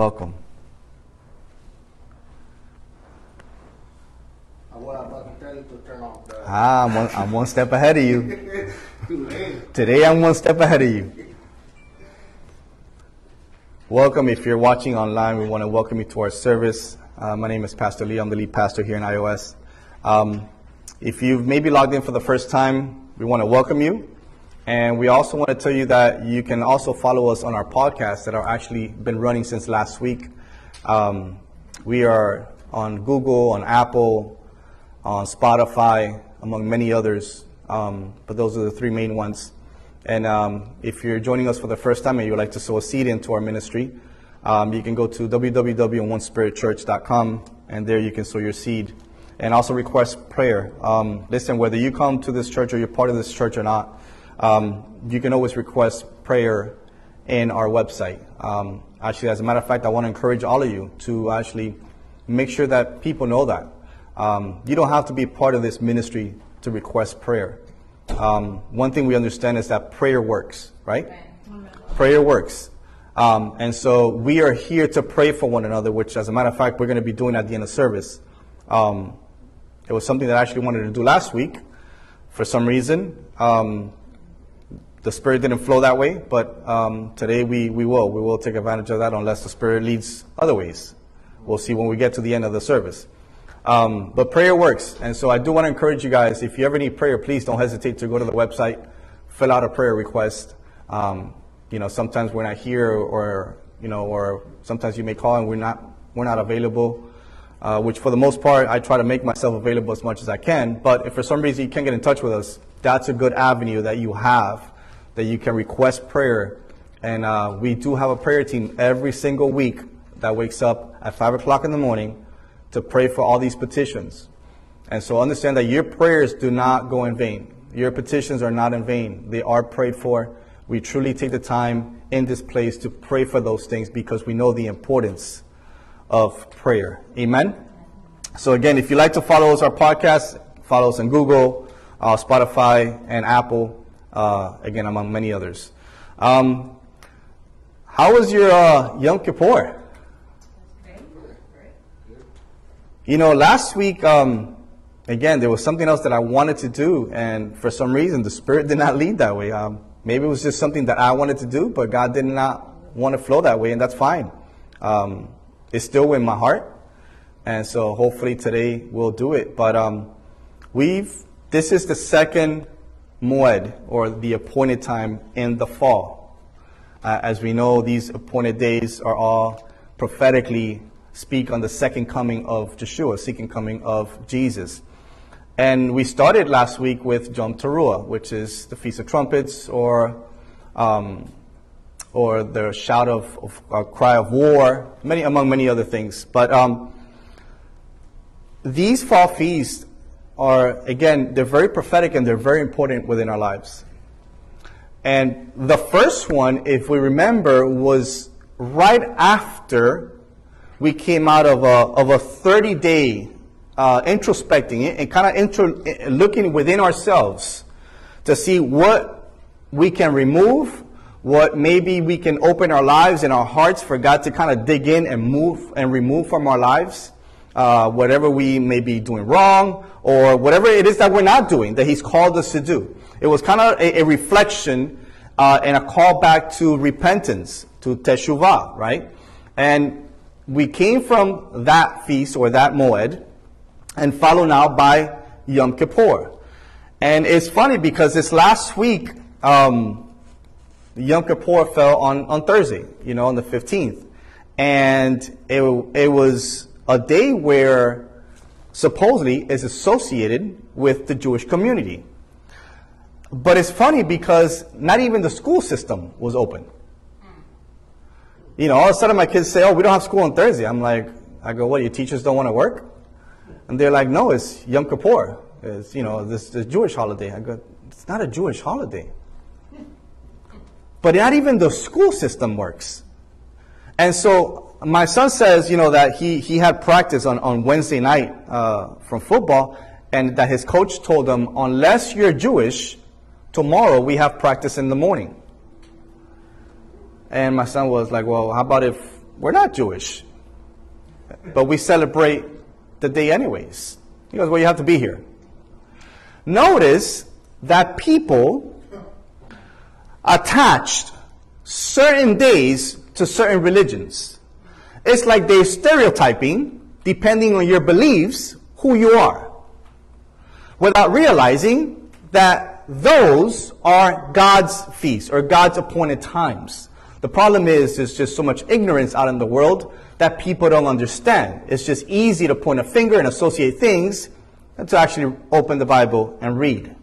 Welcome. I was about to tell you to turn off the. Ah, I'm one, I'm one step ahead of you. Too late. Today I'm one step ahead of you. Welcome. If you're watching online, we want to welcome you to our service. Uh, my name is Pastor Leo. I'm the lead pastor here in iOS. Um, if you've maybe logged in for the first time, we want to welcome you. And we also want to tell you that you can also follow us on our podcasts that are actually been running since last week. Um, we are on Google, on Apple, on Spotify, among many others. Um, but those are the three main ones. And um, if you're joining us for the first time and you'd like to sow a seed into our ministry, um, you can go to www.onespiritchurch.com and there you can sow your seed and also request prayer. Um, listen, whether you come to this church or you're part of this church or not, um, you can always request prayer in our website. Um, actually, as a matter of fact, I want to encourage all of you to actually make sure that people know that. Um, you don't have to be part of this ministry to request prayer. Um, one thing we understand is that prayer works, right? Prayer works. Um, and so we are here to pray for one another, which, as a matter of fact, we're going to be doing at the end of service. Um, it was something that I actually wanted to do last week. For some reason, um, the Spirit didn't flow that way, but um, today we, we will. We will take advantage of that unless the Spirit leads other ways. We'll see when we get to the end of the service. Um, but prayer works. And so I do want to encourage you guys, if you ever need prayer, please don't hesitate to go to the website, fill out a prayer request. Um, you know, sometimes we're not here or, you know, or sometimes you may call and we're not, we're not available. Uh, which for the most part, I try to make myself available as much as I can. But if for some reason you can't get in touch with us, that's a good avenue that you have that you can request prayer. And uh, we do have a prayer team every single week that wakes up at 5 o'clock in the morning to pray for all these petitions. And so understand that your prayers do not go in vain. Your petitions are not in vain. They are prayed for. We truly take the time in this place to pray for those things because we know the importance of prayer. Amen. So again, if you like to follow us, our podcast, follow us on Google, uh, Spotify, and Apple. Uh, again, among many others. Um, how was your uh, Yom Kippur? You know, last week, um, again, there was something else that I wanted to do, and for some reason, the Spirit did not lead that way. Um, maybe it was just something that I wanted to do, but God did not want to flow that way, and that's fine. Um, it's still in my heart, and so hopefully today we'll do it. But um, we've this is the second Moed, or the appointed time in the fall. Uh, as we know, these appointed days are all prophetically speak on the second coming of Yeshua, second coming of Jesus. And we started last week with Yom Teruah, which is the Feast of Trumpets, or um, or the shout of, of uh, cry of war, many among many other things. But um, these fall feasts are again they're very prophetic and they're very important within our lives. And the first one, if we remember, was right after we came out of a, of a 30 day uh, introspecting and kind of intro, looking within ourselves to see what we can remove, what maybe we can open our lives and our hearts for God to kind of dig in and move and remove from our lives. Uh, whatever we may be doing wrong or whatever it is that we're not doing that he's called us to do. It was kind of a, a reflection uh, and a call back to repentance, to teshuvah, right? And we came from that feast or that moed and followed now by Yom Kippur. And it's funny because this last week, um, Yom Kippur fell on, on Thursday, you know, on the 15th. And it, it was a day where supposedly is associated with the Jewish community. But it's funny because not even the school system was open you know, all of a sudden my kids say, oh, we don't have school on Thursday. I'm like, I go, what, your teachers don't want to work? And they're like, no, it's Yom Kippur. It's, you know, this, this Jewish holiday. I go, it's not a Jewish holiday. But not even the school system works. And so my son says, you know, that he, he had practice on, on Wednesday night uh, from football and that his coach told him, unless you're Jewish, tomorrow we have practice in the morning. And my son was like, well, how about if we're not Jewish, but we celebrate the day anyways. He goes, well, you have to be here. Notice that people attached certain days to certain religions. It's like they're stereotyping, depending on your beliefs, who you are. Without realizing that those are God's feasts or God's appointed times. The problem is there's just so much ignorance out in the world that people don't understand. It's just easy to point a finger and associate things than to actually open the Bible and read.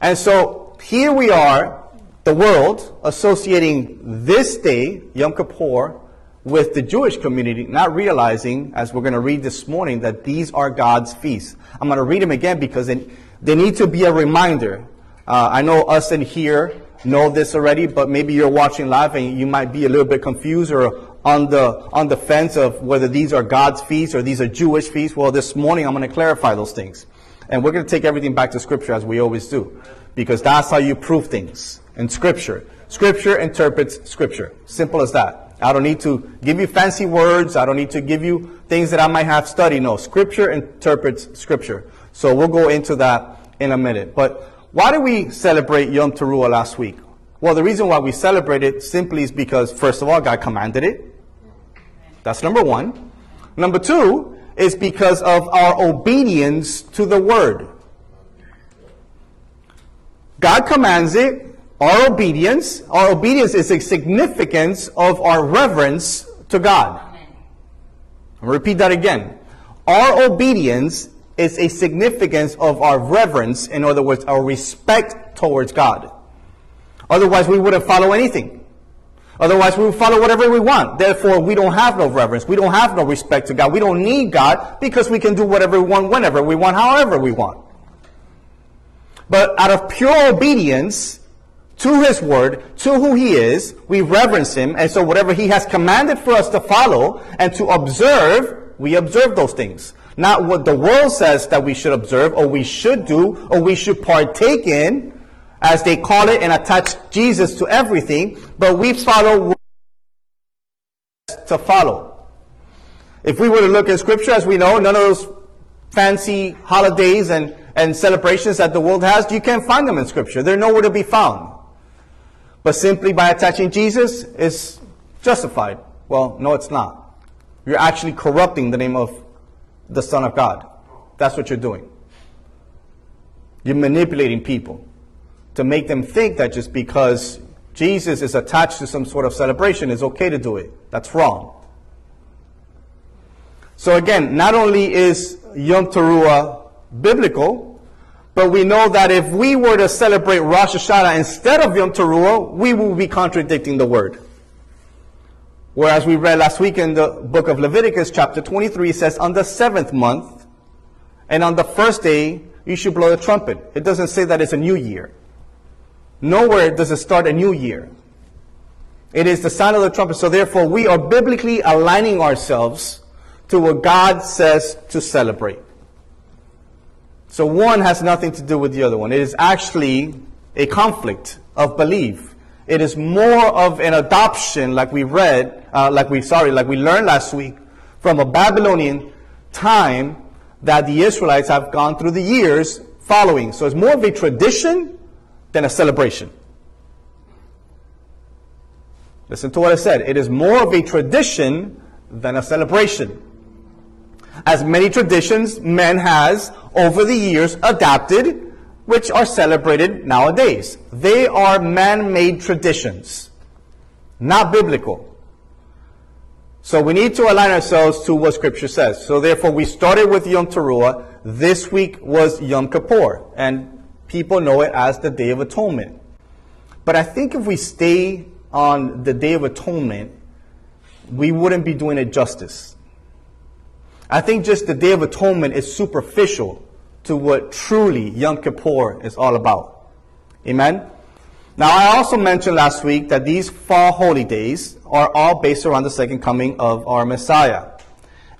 And so here we are, the world, associating this day, Yom Kippur, with the Jewish community, not realizing, as we're going to read this morning, that these are God's feasts. I'm going to read them again because they, need to be a reminder. Uh, I know us in here know this already, but maybe you're watching live and you might be a little bit confused or on the on the fence of whether these are God's feasts or these are Jewish feasts. Well, this morning I'm going to clarify those things, and we're going to take everything back to Scripture as we always do, because that's how you prove things in Scripture. Scripture interprets Scripture. Simple as that. I don't need to give you fancy words. I don't need to give you things that I might have studied. No, Scripture interprets Scripture. So we'll go into that in a minute. But why did we celebrate Yom Teruah last week? Well, the reason why we celebrate it simply is because, first of all, God commanded it. That's number one. Number two is because of our obedience to the word. God commands it. Our obedience, our obedience is a significance of our reverence to God. I'll repeat that again. Our obedience is a significance of our reverence, in other words, our respect towards God. Otherwise, we wouldn't follow anything. Otherwise, we would follow whatever we want. Therefore, we don't have no reverence. We don't have no respect to God. We don't need God because we can do whatever we want, whenever we want, however we want. But out of pure obedience to His Word, to who He is, we reverence Him. And so whatever He has commanded for us to follow and to observe, we observe those things. Not what the world says that we should observe or we should do or we should partake in, as they call it, and attach Jesus to everything, but we follow to follow. If we were to look at scripture, as we know, none of those fancy holidays and, and celebrations that the world has, you can't find them in scripture. They're nowhere to be found. But simply by attaching Jesus is justified. Well, no, it's not. You're actually corrupting the name of the Son of God. That's what you're doing. You're manipulating people to make them think that just because Jesus is attached to some sort of celebration, it's okay to do it. That's wrong. So again, not only is Yom Teruah biblical, but we know that if we were to celebrate Rosh Hashanah instead of Yom Teruah, we will be contradicting the word. Whereas we read last week in the book of Leviticus, chapter 23, it says, on the seventh month, and on the first day, you should blow the trumpet. It doesn't say that it's a new year. Nowhere does it start a new year. It is the sound of the trumpet. So therefore, we are biblically aligning ourselves to what God says to celebrate. So one has nothing to do with the other one. It is actually a conflict of belief. It is more of an adoption, like we read, uh, like we sorry, like we learned last week, from a Babylonian time that the Israelites have gone through the years following. So it's more of a tradition than a celebration. Listen to what I said. It is more of a tradition than a celebration. As many traditions man has over the years adapted, which are celebrated nowadays. They are man-made traditions, not biblical. So we need to align ourselves to what Scripture says. So therefore, we started with Yom Teruah. This week was Yom Kippur, and people know it as the Day of Atonement. But I think if we stay on the Day of Atonement, we wouldn't be doing it justice. I think just the Day of Atonement is superficial to what truly Yom Kippur is all about. Amen? Now, I also mentioned last week that these fall holy days are all based around the second coming of our Messiah.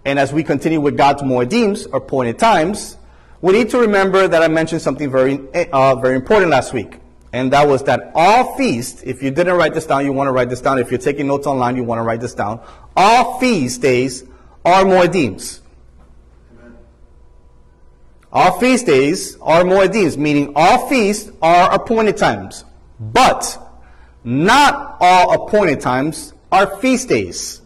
And as we continue with God's Moedims, or appointed times, we need to remember that I mentioned something very, uh, very important last week. And that was that all feasts, if you didn't write this down, you want to write this down. If you're taking notes online, you want to write this down. All feast days are moedims. All feast days are moedims, meaning all feasts are appointed times. But not all appointed times are feast days.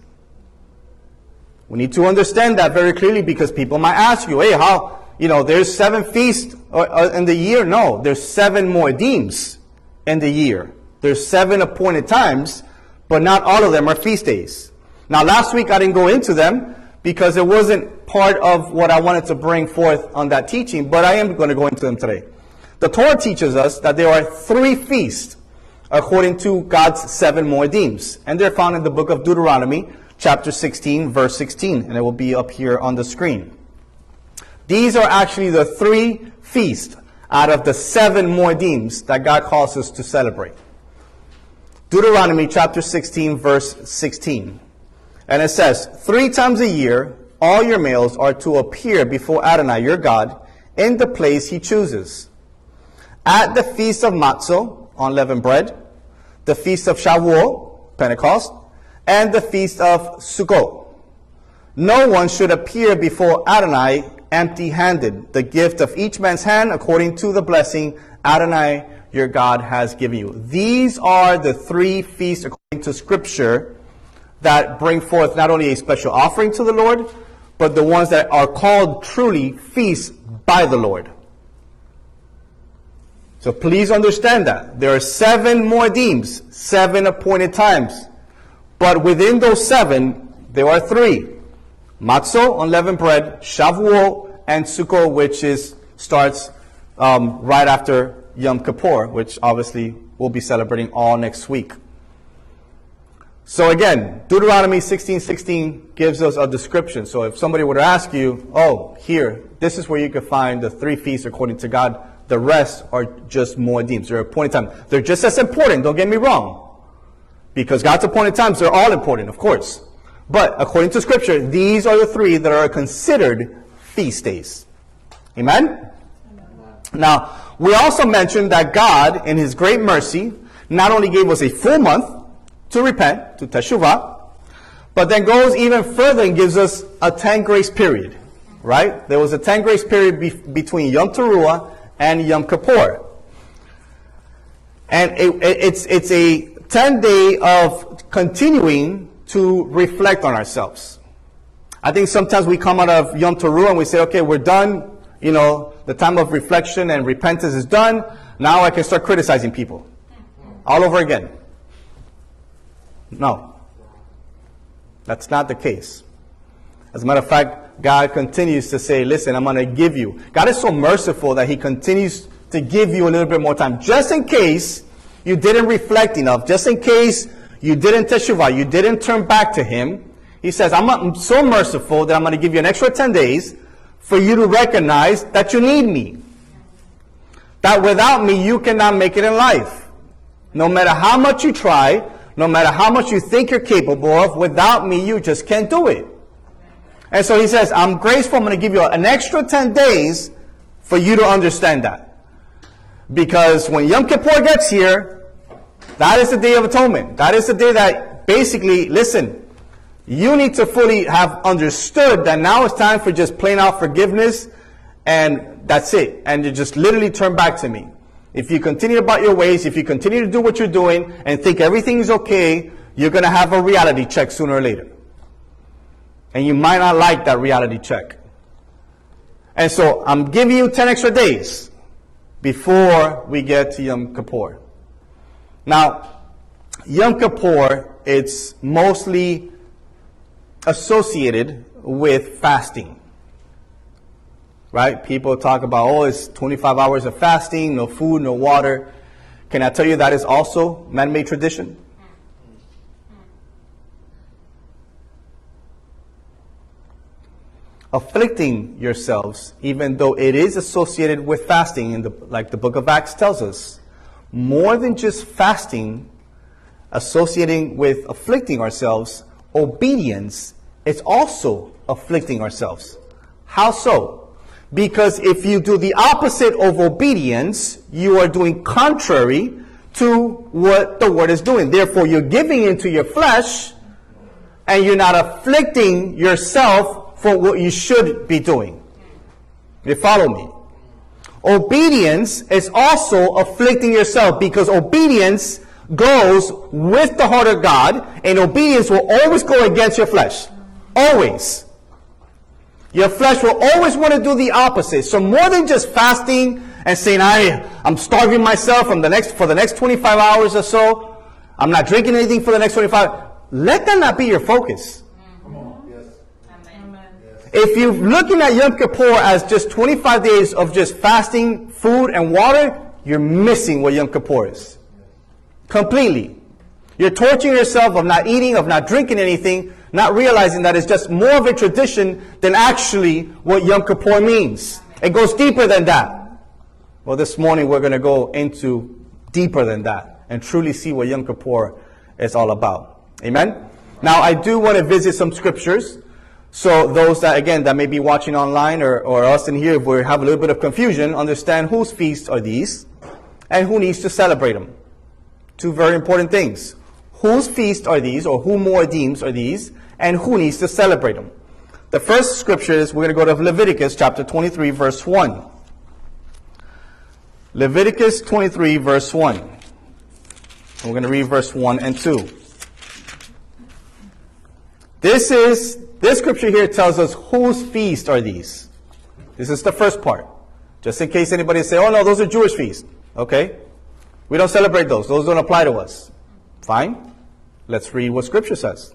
We need to understand that very clearly because people might ask you, hey, how, you know, there's seven feasts uh, uh, in the year. No, there's seven moedims in the year. There's seven appointed times, but not all of them are feast days. Now, last week I didn't go into them because it wasn't part of what I wanted to bring forth on that teaching, but I am going to go into them today. The Torah teaches us that there are three feasts according to God's seven moedims, and they're found in the book of Deuteronomy, chapter 16, verse 16, and it will be up here on the screen. These are actually the three feasts out of the seven moedims that God calls us to celebrate. Deuteronomy chapter 16, verse 16. And it says, Three times a year, all your males are to appear before Adonai, your God, in the place he chooses. At the feast of Matzah, unleavened bread, the feast of Shavuot, Pentecost, and the feast of Sukkot. No one should appear before Adonai empty handed, the gift of each man's hand according to the blessing Adonai your God has given you. These are the three feasts according to Scripture that bring forth not only a special offering to the Lord, but the ones that are called truly feasts by the Lord. So please understand that. There are seven more moedims, seven appointed times. But within those seven, there are three. Matzah, unleavened bread, Shavuot, and Sukkot, which is starts um, right after Yom Kippur, which obviously we'll be celebrating all next week. So again, Deuteronomy 16:16 gives us a description. So if somebody were to ask you, "Oh, here, this is where you can find the three feasts according to God," the rest are just moedims. They're appointed time. They're just as important. Don't get me wrong. Because God's appointed times, they're all important, of course. But according to Scripture, these are the three that are considered feast days. Amen? Now, we also mentioned that God, in His great mercy, not only gave us a full month to repent, to teshuvah, but then goes even further and gives us a 10 grace period. Right? There was a 10 grace period be- between Yom Teruah and Yom Kippur. And it, it, it's, it's a 10 day of continuing to reflect on ourselves. I think sometimes we come out of Yom Teruah and we say, okay, we're done. You know, the time of reflection and repentance is done. Now I can start criticizing people. All over again. No. That's not the case. As a matter of fact, God continues to say, listen, I'm going to give you. God is so merciful that He continues to give you a little bit more time, just in case you didn't reflect enough, just in case you didn't teshuvah, you didn't turn back to Him. He says, I'm so merciful that I'm going to give you an extra 10 days for you to recognize that you need me. That without me, you cannot make it in life. No matter how much you try, no matter how much you think you're capable of, without me, you just can't do it. And so he says, I'm graceful. I'm going to give you an extra 10 days for you to understand that. Because when Yom Kippur gets here, that is the day of atonement. That is the day that basically, listen, you need to fully have understood that now it's time for just plain out forgiveness and that's it. And you just literally turn back to me. If you continue about your ways, if you continue to do what you're doing and think everything is okay, you're going to have a reality check sooner or later. And you might not like that reality check. And so I'm giving you 10 extra days before we get to Yom Kippur. Now, Yom Kippur, it's mostly associated with fasting. Right? People talk about, oh, it's 25 hours of fasting, no food, no water. Can I tell you that is also man made tradition? Afflicting yourselves, even though it is associated with fasting, in the, like the book of Acts tells us, more than just fasting, associating with afflicting ourselves, obedience is also afflicting ourselves. How so? Because if you do the opposite of obedience, you are doing contrary to what the word is doing. Therefore, you're giving into your flesh and you're not afflicting yourself for what you should be doing. You follow me? Obedience is also afflicting yourself because obedience goes with the heart of God and obedience will always go against your flesh. Always. Your flesh will always want to do the opposite. So more than just fasting and saying, I, I'm starving myself from the next, for the next 25 hours or so. I'm not drinking anything for the next 25. Let that not be your focus. If you're looking at Yom Kippur as just 25 days of just fasting, food, and water, you're missing what Yom Kippur is. Completely. You're torturing yourself of not eating, of not drinking anything, not realizing that it's just more of a tradition than actually what Yom Kippur means. It goes deeper than that. Well, this morning we're going to go into deeper than that and truly see what Yom Kippur is all about. Amen? Now, I do want to visit some scriptures. So those that, again, that may be watching online or, or us in here, if we have a little bit of confusion, understand whose feasts are these and who needs to celebrate them. Two very important things. Whose feasts are these, or who moedims are these, and who needs to celebrate them? The first scripture is we're going to go to Leviticus chapter 23, verse 1. Leviticus 23, verse 1. We're going to read verse 1 and 2. This is, this scripture here tells us whose feast are these. This is the first part. Just in case anybody say, oh no, those are Jewish feasts. Okay? We don't celebrate those. Those don't apply to us. Fine. Let's read what scripture says.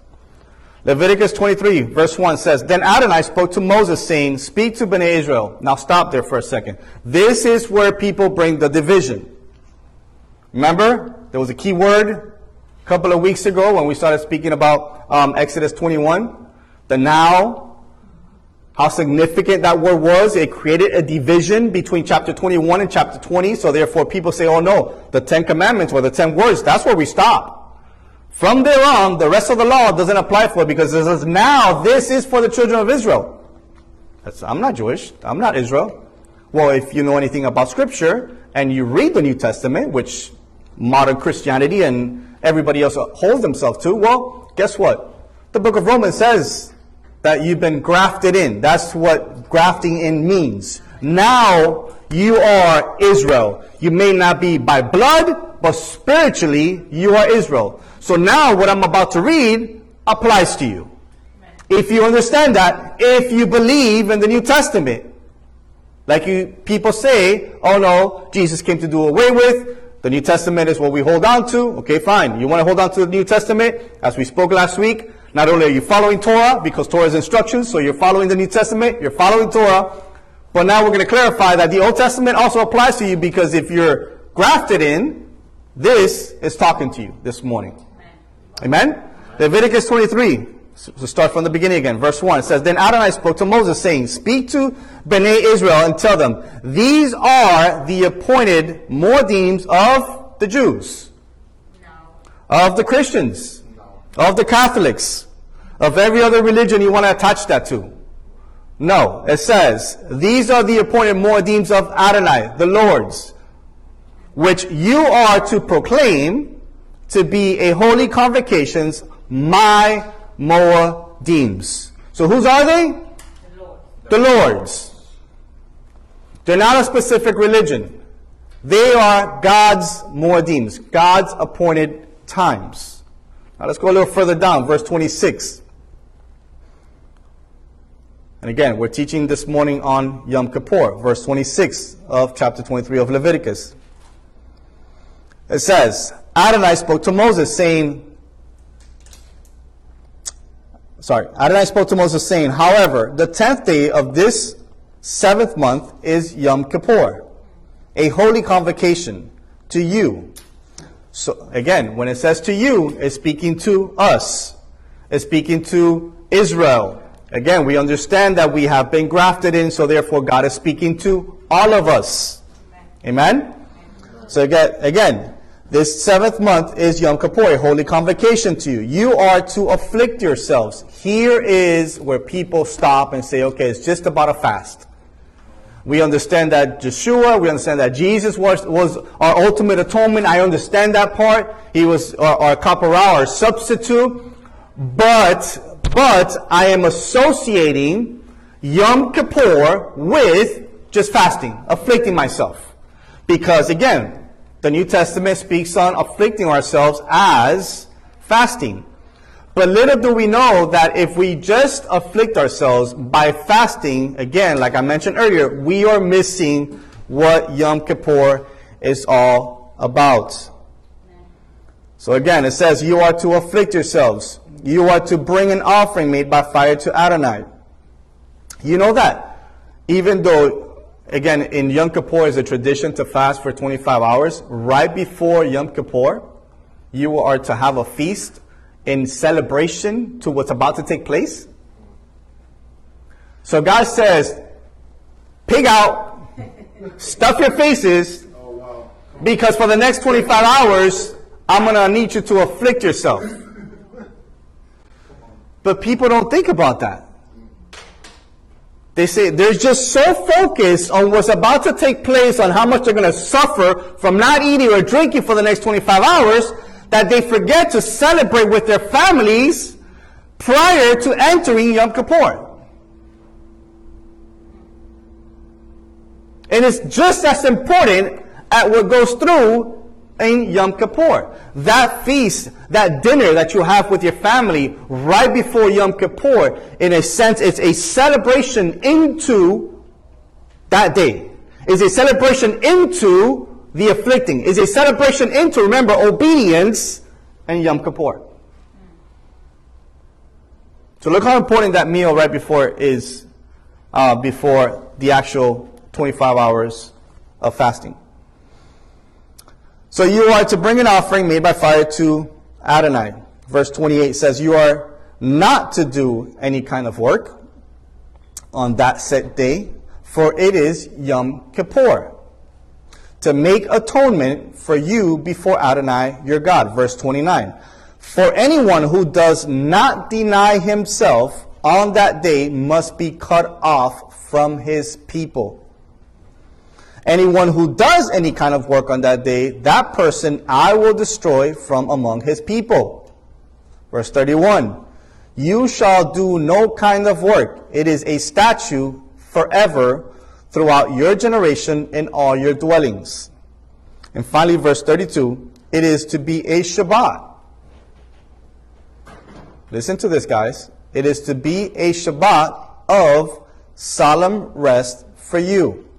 Leviticus 23 verse 1 says, Then Adonai spoke to Moses saying, Speak to Bnei Israel. Now stop there for a second. This is where people bring the division. Remember, there was a key word a couple of weeks ago when we started speaking about um, Exodus 21. The now, how significant that word was. It created a division between chapter 21 and chapter 20. So therefore people say, oh no, the Ten Commandments or the Ten Words, that's where we stop. From there on, the rest of the law doesn't apply for it because it says, now this is for the children of Israel. That's, I'm not Jewish. I'm not Israel. Well, if you know anything about scripture and you read the New Testament, which modern Christianity and everybody else holds themselves to, well, guess what? The book of Romans says that you've been grafted in. That's what grafting in means. Now you are Israel. You may not be by blood, but spiritually you are Israel. So now what I'm about to read applies to you. If you understand that, if you believe in the New Testament, like you people say, oh no, Jesus came to do away with. The New Testament is what we hold on to. Okay, fine. You want to hold on to the New Testament? As we spoke last week, not only are you following Torah, because Torah is instructions, so you're following the New Testament, you're following Torah. But now we're going to clarify that the Old Testament also applies to you because if you're grafted in, this is talking to you this morning. Amen? Leviticus 23. So start from the beginning again. Verse 1. It says, Then Adonai spoke to Moses, saying, Speak to Bnei Israel and tell them, These are the appointed Moedim of the Jews, of the Christians, of the Catholics, of every other religion you want to attach that to. No, it says, These are the appointed Moedim of Adonai, the Lord's, which you are to proclaim to be a holy convocations, my Moedims. So whose are they? The, Lord. the Lord's. They're not a specific religion. They are God's Moedims, God's appointed times. Now let's go a little further down, verse 26. And again, we're teaching this morning on Yom Kippur, verse 26 of chapter 23 of Leviticus. It says, Adonai spoke to Moses saying, sorry, Adonai spoke to Moses saying, however, the tenth day of this seventh month is Yom Kippur, a holy convocation to you. So again, when it says to you, it's speaking to us. It's speaking to Israel. Again, we understand that we have been grafted in, so therefore God is speaking to all of us. Amen? Amen? So again, again, this seventh month is Yom Kippur, a holy convocation to you. You are to afflict yourselves. Here is where people stop and say, okay, it's just about a fast. We understand that Yeshua, we understand that Jesus was, was our ultimate atonement. I understand that part. He was our, our our substitute. But, but I am associating Yom Kippur with just fasting, afflicting myself. Because again, the New Testament speaks on afflicting ourselves as fasting. But little do we know that if we just afflict ourselves by fasting, again, like I mentioned earlier, we are missing what Yom Kippur is all about. So again, it says, You are to afflict yourselves. You are to bring an offering made by fire to Adonai. You know that. Even though, again, in Yom Kippur is a tradition to fast for 25 hours, right before Yom Kippur, you are to have a feast in celebration to what's about to take place. So God says, pig out, stuff your faces, because for the next 25 hours, I'm going to need you to afflict yourself. But people don't think about that. They say they're just so focused on what's about to take place, on how much they're going to suffer from not eating or drinking for the next 25 hours, that they forget to celebrate with their families prior to entering Yom Kippur. And It is just as important at what goes through in Yom Kippur. That feast, that dinner that you have with your family right before Yom Kippur, in a sense, it's a celebration into that day. It's a celebration into the afflicting. It's a celebration into, remember, obedience and Yom Kippur. So look how important that meal right before is, uh, before the actual 25 hours of fasting. So you are to bring an offering made by fire to Adonai. Verse 28 says, You are not to do any kind of work on that set day, for it is Yom Kippur, to make atonement for you before Adonai your God. Verse 29. For anyone who does not deny himself on that day must be cut off from his people. Anyone who does any kind of work on that day, that person I will destroy from among his people. Verse 31. You shall do no kind of work. It is a statute forever throughout your generation in all your dwellings. And finally, verse 32. It is to be a Shabbat. Listen to this, guys. It is to be a Shabbat of solemn rest for you.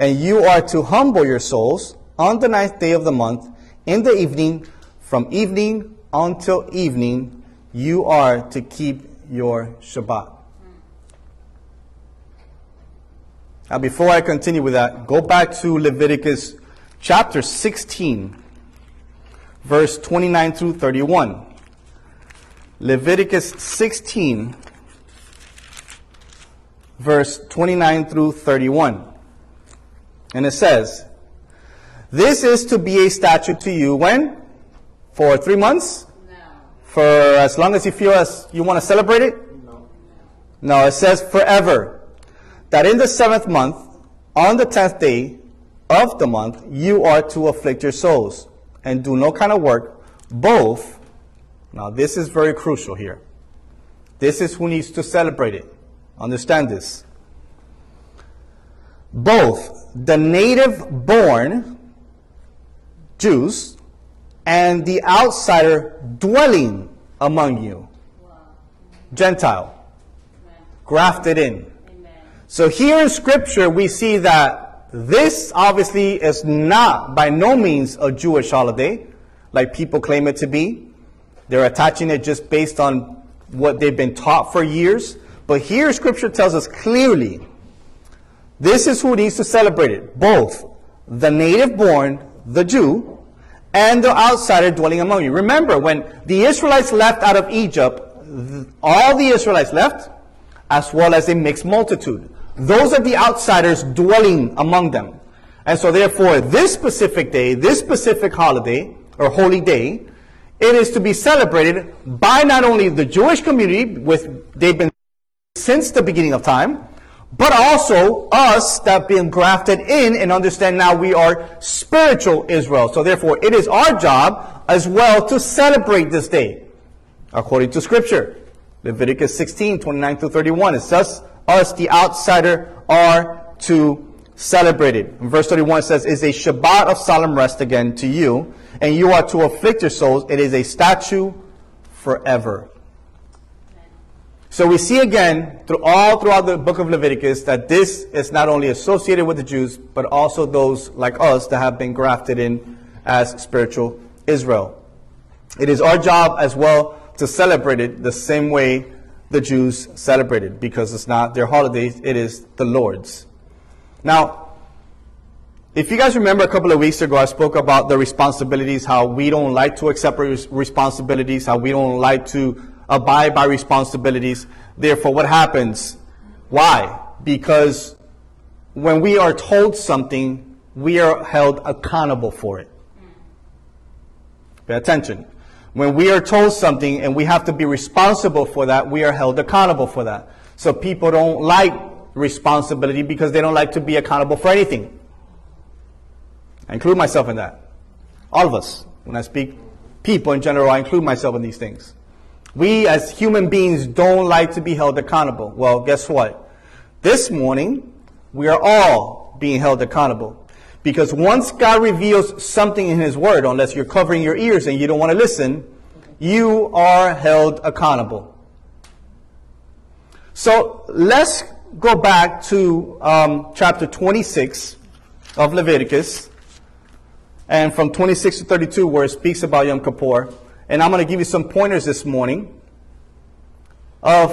And you are to humble your souls on the ninth day of the month, in the evening, from evening until evening, you are to keep your Shabbat. Now, before I continue with that, go back to Leviticus chapter 16, verse 29 through 31. Leviticus 16, verse 29 through 31. And it says, This is to be a statute to you when? For three months? No. For as long as you feel as you want to celebrate it? No. No, it says forever. That in the seventh month, on the tenth day of the month, you are to afflict your souls and do no kind of work, both. Now, this is very crucial here. This is who needs to celebrate it. Understand this. Both the native born Jews and the outsider dwelling among you, Gentile, grafted in. So here in scripture, we see that this obviously is not by no means a Jewish holiday, like people claim it to be. They're attaching it just based on what they've been taught for years. But here scripture tells us clearly, this is who needs to celebrate it. Both the native born, the Jew, and the outsider dwelling among you. Remember, when the Israelites left out of Egypt, all the Israelites left, as well as a mixed multitude. Those are the outsiders dwelling among them. And so therefore, this specific day, this specific holiday, or holy day, it is to be celebrated by not only the Jewish community, with they've been since the beginning of time, but also us that been grafted in and understand now we are spiritual Israel. So therefore, it is our job as well to celebrate this day according to scripture. Leviticus 16, 29 to 31. It says, us, the outsider, are to celebrate it. And verse 31 says, is a Shabbat of solemn rest again to you, and you are to afflict your souls. It is a statue forever. So we see again through all throughout the book of Leviticus that this is not only associated with the Jews, but also those like us that have been grafted in as spiritual Israel. It is our job as well to celebrate it the same way the Jews celebrated, because it's not their holidays, it is the Lord's. Now, if you guys remember a couple of weeks ago, I spoke about the responsibilities, how we don't like to accept responsibilities, how we don't like to abide by responsibilities. Therefore, what happens? Why? Because when we are told something, we are held accountable for it. Pay attention. When we are told something and we have to be responsible for that, we are held accountable for that. So people don't like responsibility because they don't like to be accountable for anything. I include myself in that. All of us. When I speak people in general, I include myself in these things. We as human beings don't like to be held accountable. Well, guess what? This morning, we are all being held accountable. Because once God reveals something in His Word, unless you're covering your ears and you don't want to listen, you are held accountable. So let's go back to um, chapter 26 of Leviticus, and from 26 to 32, where it speaks about Yom Kippur. And I'm going to give you some pointers this morning of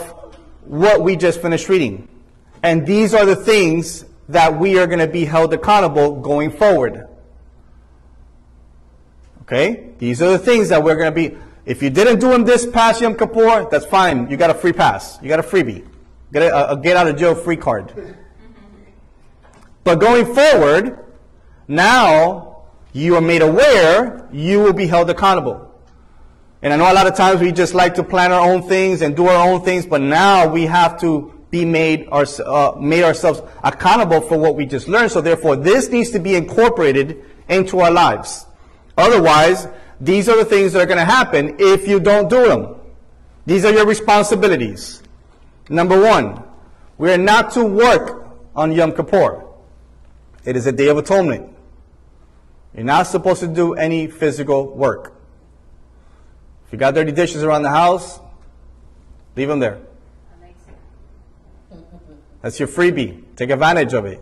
what we just finished reading. And these are the things that we are going to be held accountable going forward. Okay? These are the things that we're going to be. If you didn't do them this past Yom Kippur, that's fine. You got a free pass. You got a freebie. Get a, a get out of jail free card. But going forward, now you are made aware, you will be held accountable. And I know a lot of times we just like to plan our own things and do our own things, but now we have to be made, our, uh, made ourselves accountable for what we just learned. So therefore, this needs to be incorporated into our lives. Otherwise, these are the things that are going to happen if you don't do them. These are your responsibilities. Number one, we are not to work on Yom Kippur. It is a day of atonement. You're not supposed to do any physical work. If you got dirty dishes around the house, leave them there. That's your freebie. Take advantage of it.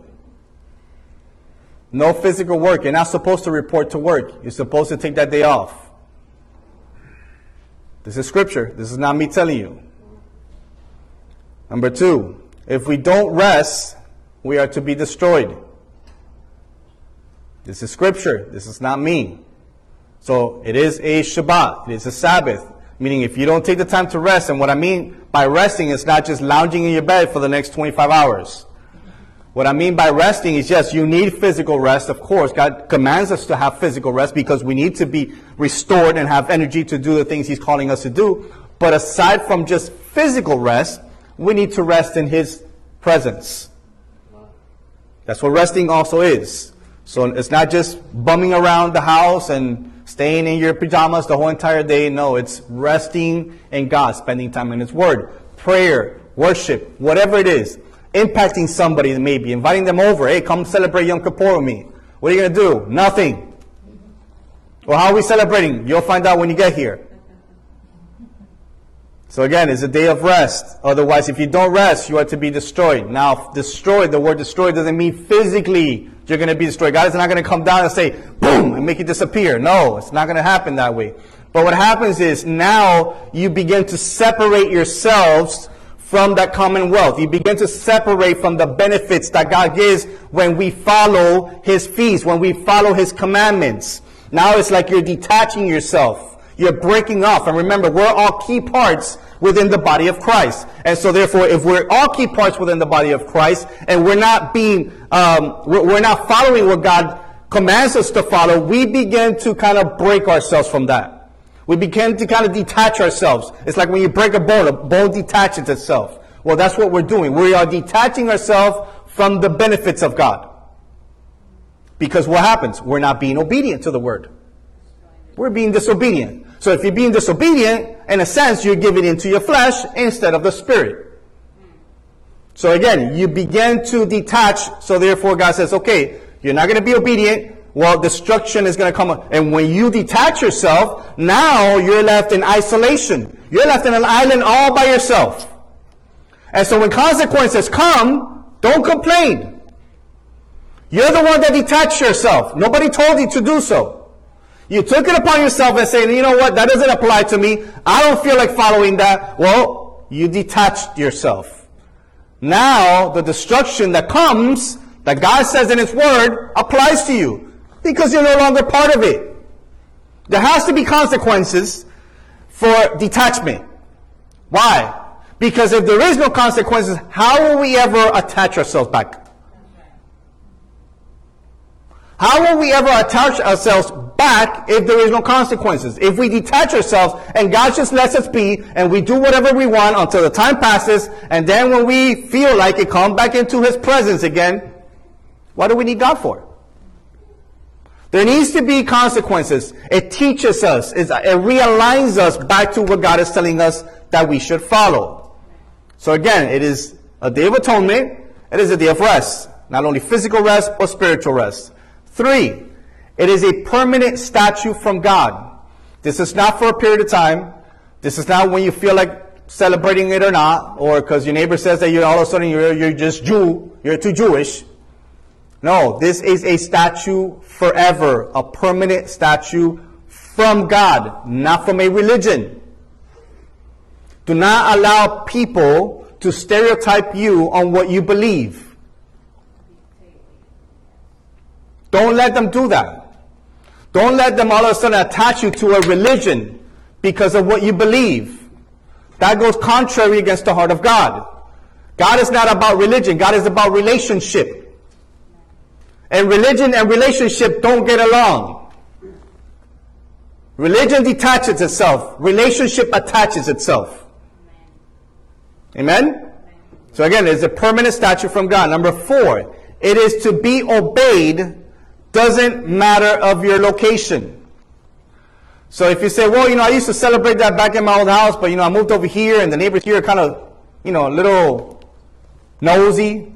No physical work. You're not supposed to report to work. You're supposed to take that day off. This is scripture. This is not me telling you. Number two, if we don't rest, we are to be destroyed. This is scripture. This is not me. So it is a Shabbat. It is a Sabbath. Meaning if you don't take the time to rest, and what I mean by resting is not just lounging in your bed for the next 25 hours. What I mean by resting is yes, you need physical rest. Of course, God commands us to have physical rest because we need to be restored and have energy to do the things He's calling us to do. But aside from just physical rest, we need to rest in His presence. That's what resting also is. So it's not just bumming around the house and staying in your pajamas the whole entire day. No, it's resting in God, spending time in His Word, prayer, worship, whatever it is, impacting somebody maybe, inviting them over. Hey, come celebrate Yom Kippur with me. What are you going to do? Nothing. Well, how are we celebrating? You'll find out when you get here. So again, it's a day of rest. Otherwise, if you don't rest, you are to be destroyed. Now, destroyed, the word destroyed doesn't mean physically you're going to be destroyed. God is not going to come down and say, boom, and make you disappear. No, it's not going to happen that way. But what happens is now you begin to separate yourselves from that commonwealth. You begin to separate from the benefits that God gives when we follow His feasts, when we follow His commandments. Now it's like you're detaching yourself. You're breaking off. And remember, we're all key parts within the body of Christ. And so therefore, if we're all key parts within the body of Christ and we're not being, um, we're not following what God commands us to follow, we begin to kind of break ourselves from that. We begin to kind of detach ourselves. It's like when you break a bone, a bone detaches itself. Well, that's what we're doing. We are detaching ourselves from the benefits of God. Because what happens? We're not being obedient to the word. We're being disobedient. So if you're being disobedient, in a sense, you're giving into your flesh instead of the spirit. So again, you begin to detach. So therefore, God says, okay, you're not going to be obedient. Well, destruction is going to come. And when you detach yourself, now you're left in isolation. You're left in an island all by yourself. And so when consequences come, don't complain. You're the one that detached yourself. Nobody told you to do so. You took it upon yourself and saying, you know what, that doesn't apply to me. I don't feel like following that. Well, you detached yourself. Now, the destruction that comes, that God says in His Word, applies to you. Because you're no longer part of it. There has to be consequences for detachment. Why? Because if there is no consequences, how will we ever attach ourselves back? How will we ever attach ourselves back if there is no consequences? If we detach ourselves and God just lets us be and we do whatever we want until the time passes and then when we feel like it, come back into His presence again, what do we need God for? There needs to be consequences. It teaches us, it realigns us back to what God is telling us that we should follow. So again, it is a day of atonement. It is a day of rest. Not only physical rest, but spiritual rest. Three, it is a permanent statue from God. This is not for a period of time. This is not when you feel like celebrating it or not, or because your neighbor says that you're all of a sudden you're, you're just Jew, you're too Jewish. No, this is a statue forever, a permanent statue from God, not from a religion. Do not allow people to stereotype you on what you believe. Don't let them do that. Don't let them all of a sudden attach you to a religion because of what you believe. That goes contrary against the heart of God. God is not about religion. God is about relationship. And religion and relationship don't get along. Religion detaches itself. Relationship attaches itself. Amen? So again, it's a permanent statute from God. Number four, it is to be obeyed doesn't matter of your location. So if you say, well, you know, I used to celebrate that back in my old house, but you know, I moved over here and the neighbors here are kind of, you know, a little nosy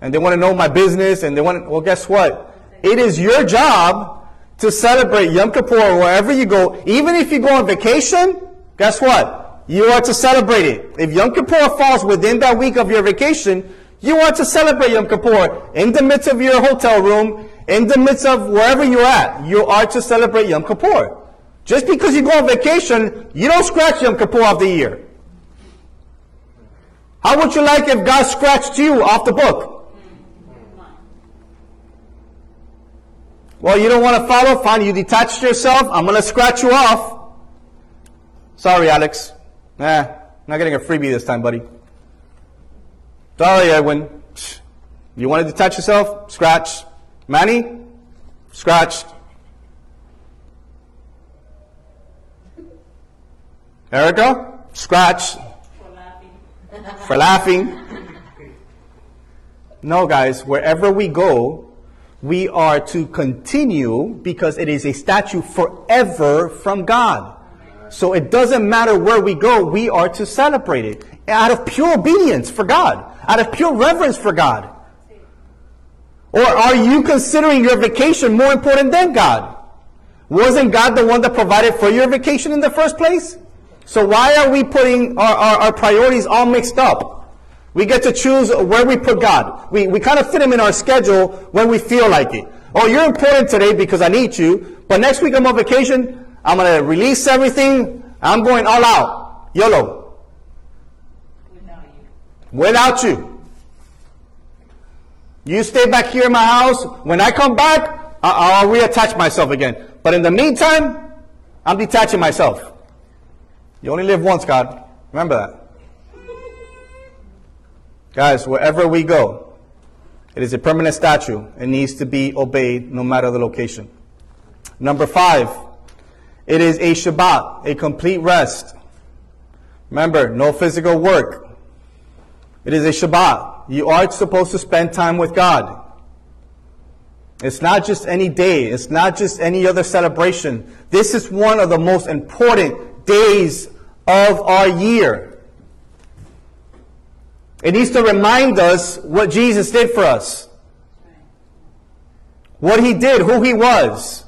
and they want to know my business and they want to, well, guess what? It is your job to celebrate Yom Kippur wherever you go. Even if you go on vacation, guess what? You are to celebrate it. If Yom Kippur falls within that week of your vacation, you are to celebrate Yom Kippur in the midst of your hotel room, in the midst of wherever you're at, you are to celebrate Yom Kippur. Just because you go on vacation, you don't scratch Yom Kippur off the year. How would you like if God scratched you off the book? Well, you don't want to follow? Fine, you detached yourself. I'm going to scratch you off. Sorry, Alex. Nah, not getting a freebie this time, buddy. Sorry, Edwin. You want to detach yourself? Scratch. Manny? Scratched. Erica? Scratched. For laughing. For laughing. No, guys, wherever we go, we are to continue because it is a statute forever from God. So it doesn't matter where we go, we are to celebrate it out of pure obedience for God, out of pure reverence for God. Or are you considering your vacation more important than God? Wasn't God the one that provided for your vacation in the first place? So why are we putting our, our, our priorities all mixed up? We get to choose where we put God. We, we kind of fit him in our schedule when we feel like it. Oh, you're important today because I need you, but next week I'm on vacation. I'm going to release everything. I'm going all out. YOLO. Without you. Without you. You stay back here in my house. When I come back, I'll reattach myself again. But in the meantime, I'm detaching myself. You only live once, God. Remember that. Guys, wherever we go, it is a permanent statute. It needs to be obeyed no matter the location. Number five, it is a Shabbat, a complete rest. Remember, no physical work. It is a Shabbat. You are supposed to spend time with God. It's not just any day. It's not just any other celebration. This is one of the most important days of our year. It needs to remind us what Jesus did for us. What he did, who he was.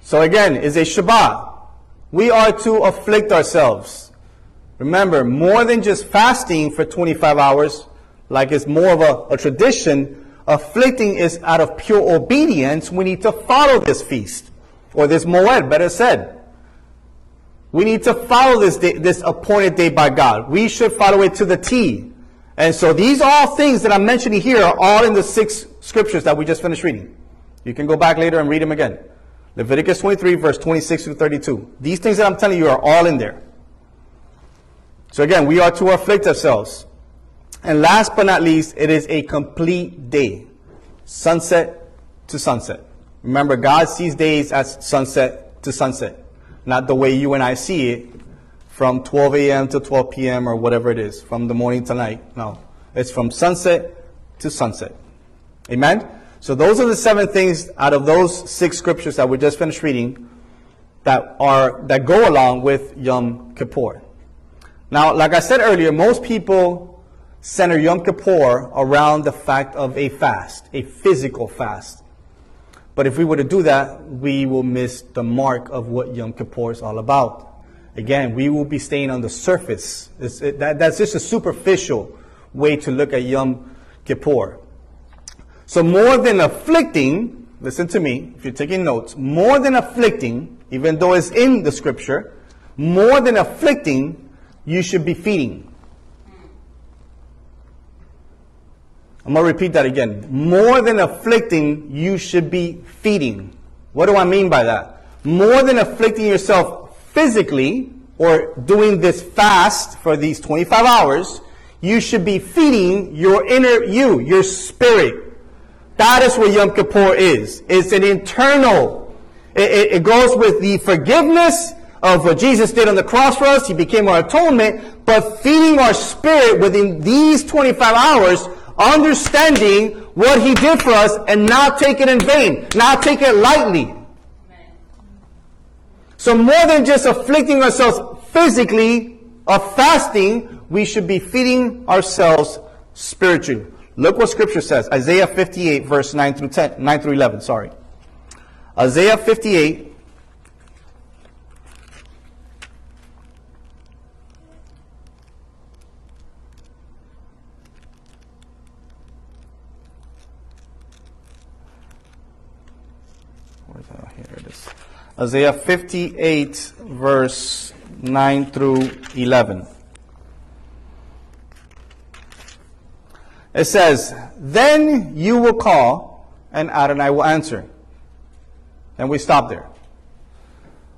So again, is a Shabbat. We are to afflict ourselves. Remember, more than just fasting for 25 hours, like it's more of a, a tradition, afflicting is out of pure obedience. We need to follow this feast, or this moed, better said. We need to follow this day, this appointed day by God. We should follow it to the T. And so these all things that I'm mentioning here are all in the six scriptures that we just finished reading. You can go back later and read them again. Leviticus 23, verse 26 to 32. These things that I'm telling you are all in there. So again, we are to afflict ourselves. And last but not least, it is a complete day. Sunset to sunset. Remember, God sees days as sunset to sunset. Not the way you and I see it from 12 a.m. to 12 p.m. or whatever it is, from the morning to night. No. It's from sunset to sunset. Amen? So those are the seven things out of those six scriptures that we just finished reading that are that go along with Yom Kippur. Now, like I said earlier, most people center Yom Kippur around the fact of a fast, a physical fast. But if we were to do that, we will miss the mark of what Yom Kippur is all about. Again, we will be staying on the surface. It, that, that's just a superficial way to look at Yom Kippur. So more than afflicting, listen to me, if you're taking notes, more than afflicting, even though it's in the scripture, more than afflicting, you should be feeding. I'm going to repeat that again. More than afflicting, you should be feeding. What do I mean by that? More than afflicting yourself physically or doing this fast for these 25 hours, you should be feeding your inner you, your spirit, that is what Yom Kippur is. It's an internal. It, it, it, goes with the forgiveness of what Jesus did on the cross for us. He became our atonement. But feeding our spirit within these 25 hours, understanding what He did for us and not take it in vain, not take it lightly. So more than just afflicting ourselves physically of fasting, we should be feeding ourselves spiritually. Look what scripture says. Isaiah 58 verse 9 through 10, 9 through 11, sorry. Isaiah 58 Where's that? Here it is. Isaiah 58 verse 9 through 11. It says, Then you will call, and Adonai will answer. And we stop there.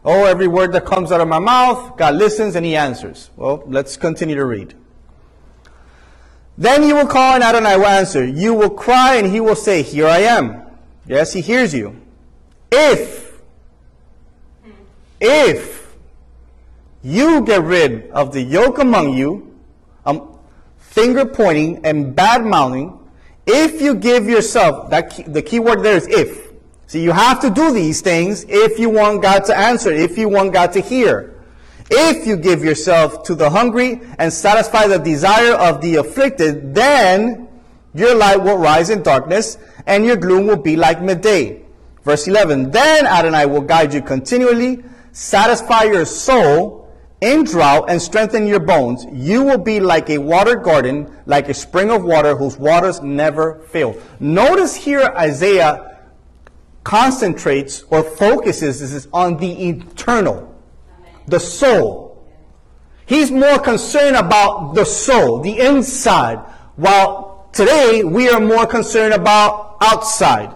Oh, every word that comes out of my mouth, God listens and He answers. Well, let's continue to read. Then you will call, and Adonai will answer. You will cry, and He will say, Here I am. Yes, He hears you. If, if you get rid of the yoke among you, um, finger pointing and bad mouthing, if you give yourself, that key, the key word there is if. See, you have to do these things if you want God to answer, if you want God to hear. If you give yourself to the hungry and satisfy the desire of the afflicted, then your light will rise in darkness and your gloom will be like midday. Verse 11, then Adonai will guide you continually, satisfy your soul in drought and strengthen your bones. You will be like a watered garden, like a spring of water whose waters never fail. Notice here Isaiah concentrates or focuses is on the eternal, the soul. He's more concerned about the soul, the inside, while today we are more concerned about outside.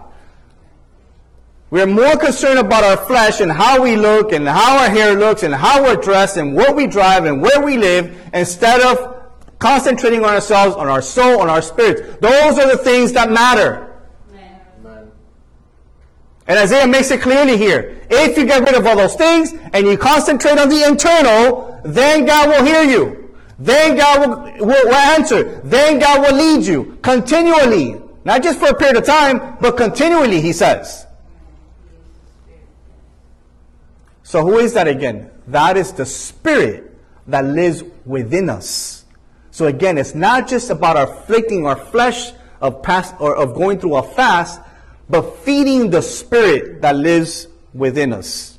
We're more concerned about our flesh and how we look and how our hair looks and how we're dressed and what we drive and where we live instead of concentrating on ourselves, on our soul, on our spirit. Those are the things that matter. Amen. And Isaiah makes it clearly here. If you get rid of all those things and you concentrate on the internal, then God will hear you. Then God will, will, will answer. Then God will lead you continually. Not just for a period of time, but continually, he says. So who is that again? That is the spirit that lives within us. So again, it's not just about afflicting our flesh of past or of going through a fast, but feeding the spirit that lives within us.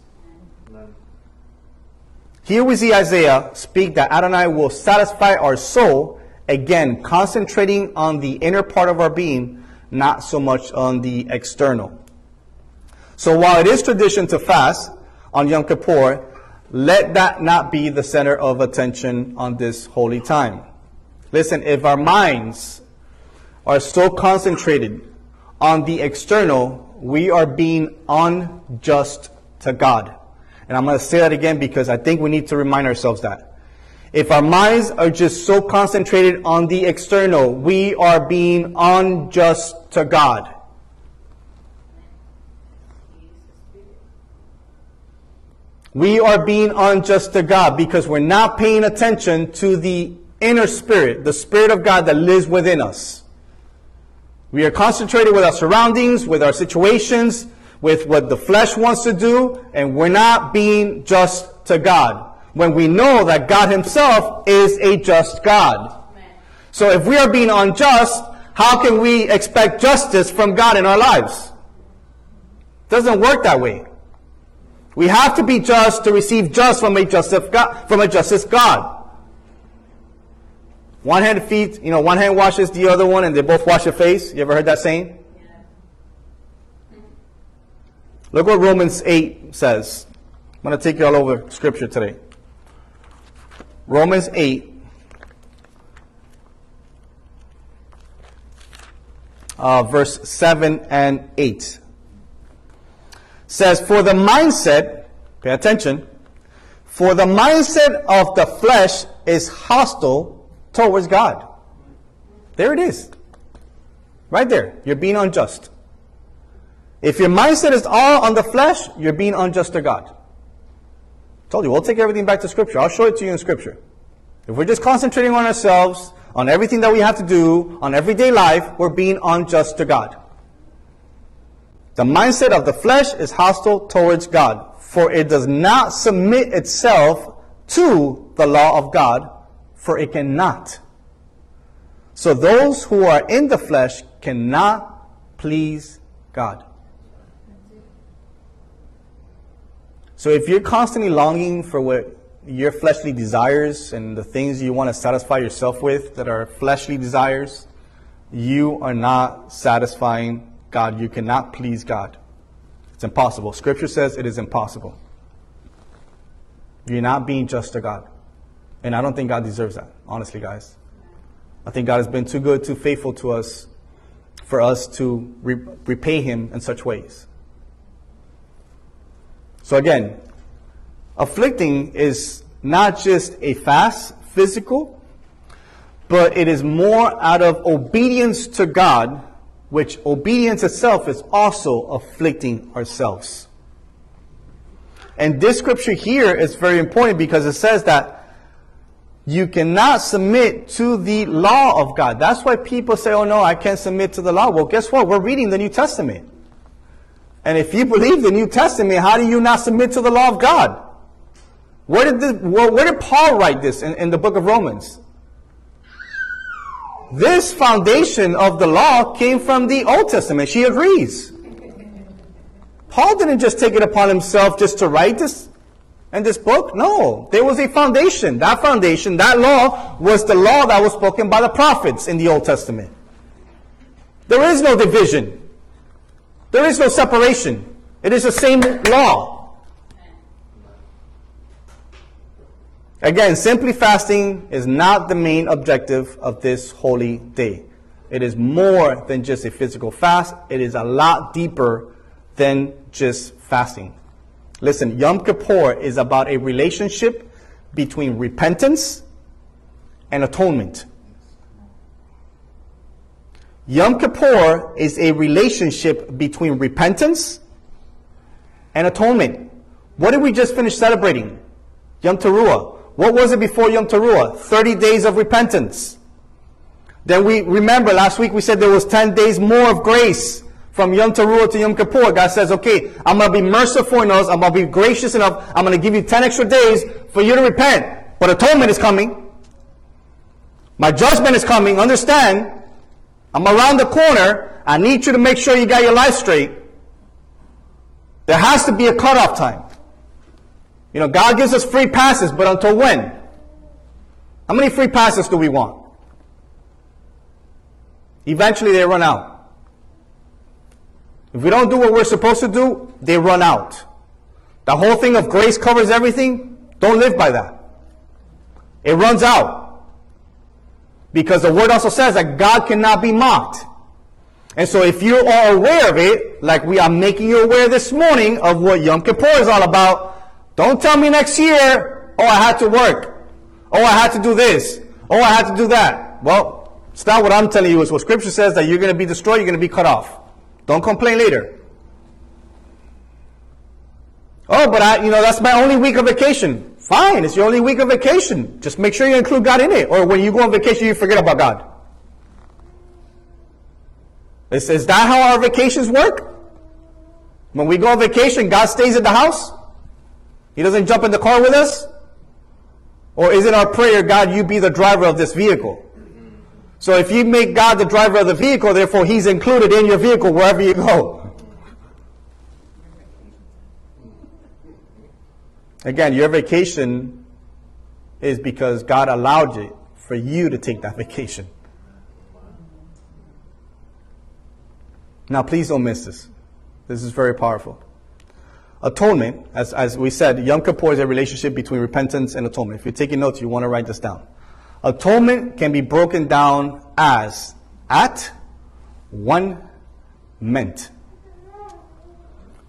Here we see Isaiah speak that Adonai will satisfy our soul, again, concentrating on the inner part of our being, not so much on the external. So while it is tradition to fast on Yom Kippur, let that not be the center of attention on this holy time. Listen, if our minds are so concentrated on the external, we are being unjust to God. And I'm going to say that again because I think we need to remind ourselves that. If our minds are just so concentrated on the external, we are being unjust to God. We are being unjust to God because we're not paying attention to the inner spirit, the spirit of God that lives within us. We are concentrated with our surroundings, with our situations, with what the flesh wants to do, and we're not being just to God. When we know that God Himself is a just God. So if we are being unjust, how can we expect justice from God in our lives? doesn't work that way. We have to be just to receive just from a just God, from a justice God. One hand feeds, you know, one hand washes the other one and they both wash your face. You ever heard that saying? Look what Romans 8 says. I'm going to take you all over scripture today. Romans 8. Uh, verse 7 and 8 says, For the mindset, pay attention, for the mindset of the flesh is hostile towards God. There it is. Right there. You're being unjust. If your mindset is all on the flesh, you're being unjust to God. Told you, we'll take everything back to Scripture. I'll show it to you in Scripture. If we're just concentrating on ourselves, on everything that we have to do, on everyday life, we're being unjust to God. The mindset of the flesh is hostile towards God, for it does not submit itself to the law of God, for it cannot. So those who are in the flesh cannot please God. So if you're constantly longing for what your fleshly desires and the things you want to satisfy yourself with that are fleshly desires, you are not satisfying God. You cannot please God. It's impossible. Scripture says it is impossible. You're not being just to God. And I don't think God deserves that, honestly, guys. I think God has been too good, too faithful to us for us to re- repay Him in such ways. So again, afflicting is not just a fast, physical, but it is more out of obedience to God which obedience itself is also afflicting ourselves. And this scripture here is very important because it says that you cannot submit to the law of God. That's why people say, oh no, I can't submit to the law. Well, guess what? We're reading the New Testament. And if you believe the New Testament, how do you not submit to the law of God? Where did, the, where did Paul write this in, in the book of Romans? This foundation of the law came from the Old Testament. She agrees. Paul didn't just take it upon himself just to write this and this book. No, there was a foundation. That foundation, that law, was the law that was spoken by the prophets in the Old Testament. There is no division. There is no separation. It is the same law. Again, simply fasting is not the main objective of this holy day. It is more than just a physical fast. It is a lot deeper than just fasting. Listen, Yom Kippur is about a relationship between repentance and atonement. Yom Kippur is a relationship between repentance and atonement. What did we just finish celebrating? Yom Teruah. What was it before Yom Teruah? 30 days of repentance. Then we remember last week we said there was 10 days more of grace from Yom Teruah to Yom Kippur. God says, okay, I'm going to be merciful enough. I'm going to be gracious enough. I'm going to give you 10 extra days for you to repent. But atonement is coming. My judgment is coming. Understand? I'm around the corner. I need you to make sure you got your life straight. There has to be a cutoff time. You know, God gives us free passes, but until when? How many free passes do we want? Eventually they run out. If we don't do what we're supposed to do, they run out. The whole thing of grace covers everything. Don't live by that. It runs out. Because the word also says that God cannot be mocked. And so if you are aware of it, like we are making you aware this morning of what Yom Kippur is all about, don't tell me next year, oh, I had to work. Oh, I had to do this. Oh, I had to do that. Well, it's not what I'm telling you. It's what scripture says that you're going to be destroyed, you're going to be cut off. Don't complain later. Oh, but I, you know, that's my only week of vacation. Fine, it's your only week of vacation. Just make sure you include God in it. Or when you go on vacation, you forget about God. Is, is that how our vacations work? When we go on vacation, God stays at the house? He doesn't jump in the car with us? Or is it our prayer, God, you be the driver of this vehicle? So if you make God the driver of the vehicle, therefore He's included in your vehicle wherever you go. Again, your vacation is because God allowed it for you to take that vacation. Now, please don't miss this. This is very powerful. Atonement, as, as we said, Yom Kippur is a relationship between repentance and atonement. If you're taking notes, you want to write this down. Atonement can be broken down as at one meant.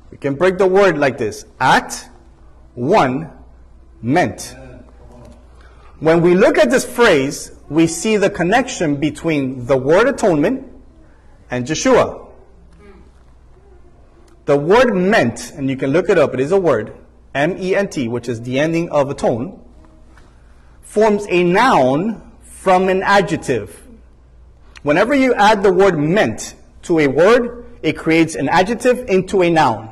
We can break the word like this at one meant. When we look at this phrase, we see the connection between the word atonement and Joshua. The word meant, and you can look it up, it is a word, M E N T, which is the ending of a tone, forms a noun from an adjective. Whenever you add the word meant to a word, it creates an adjective into a noun.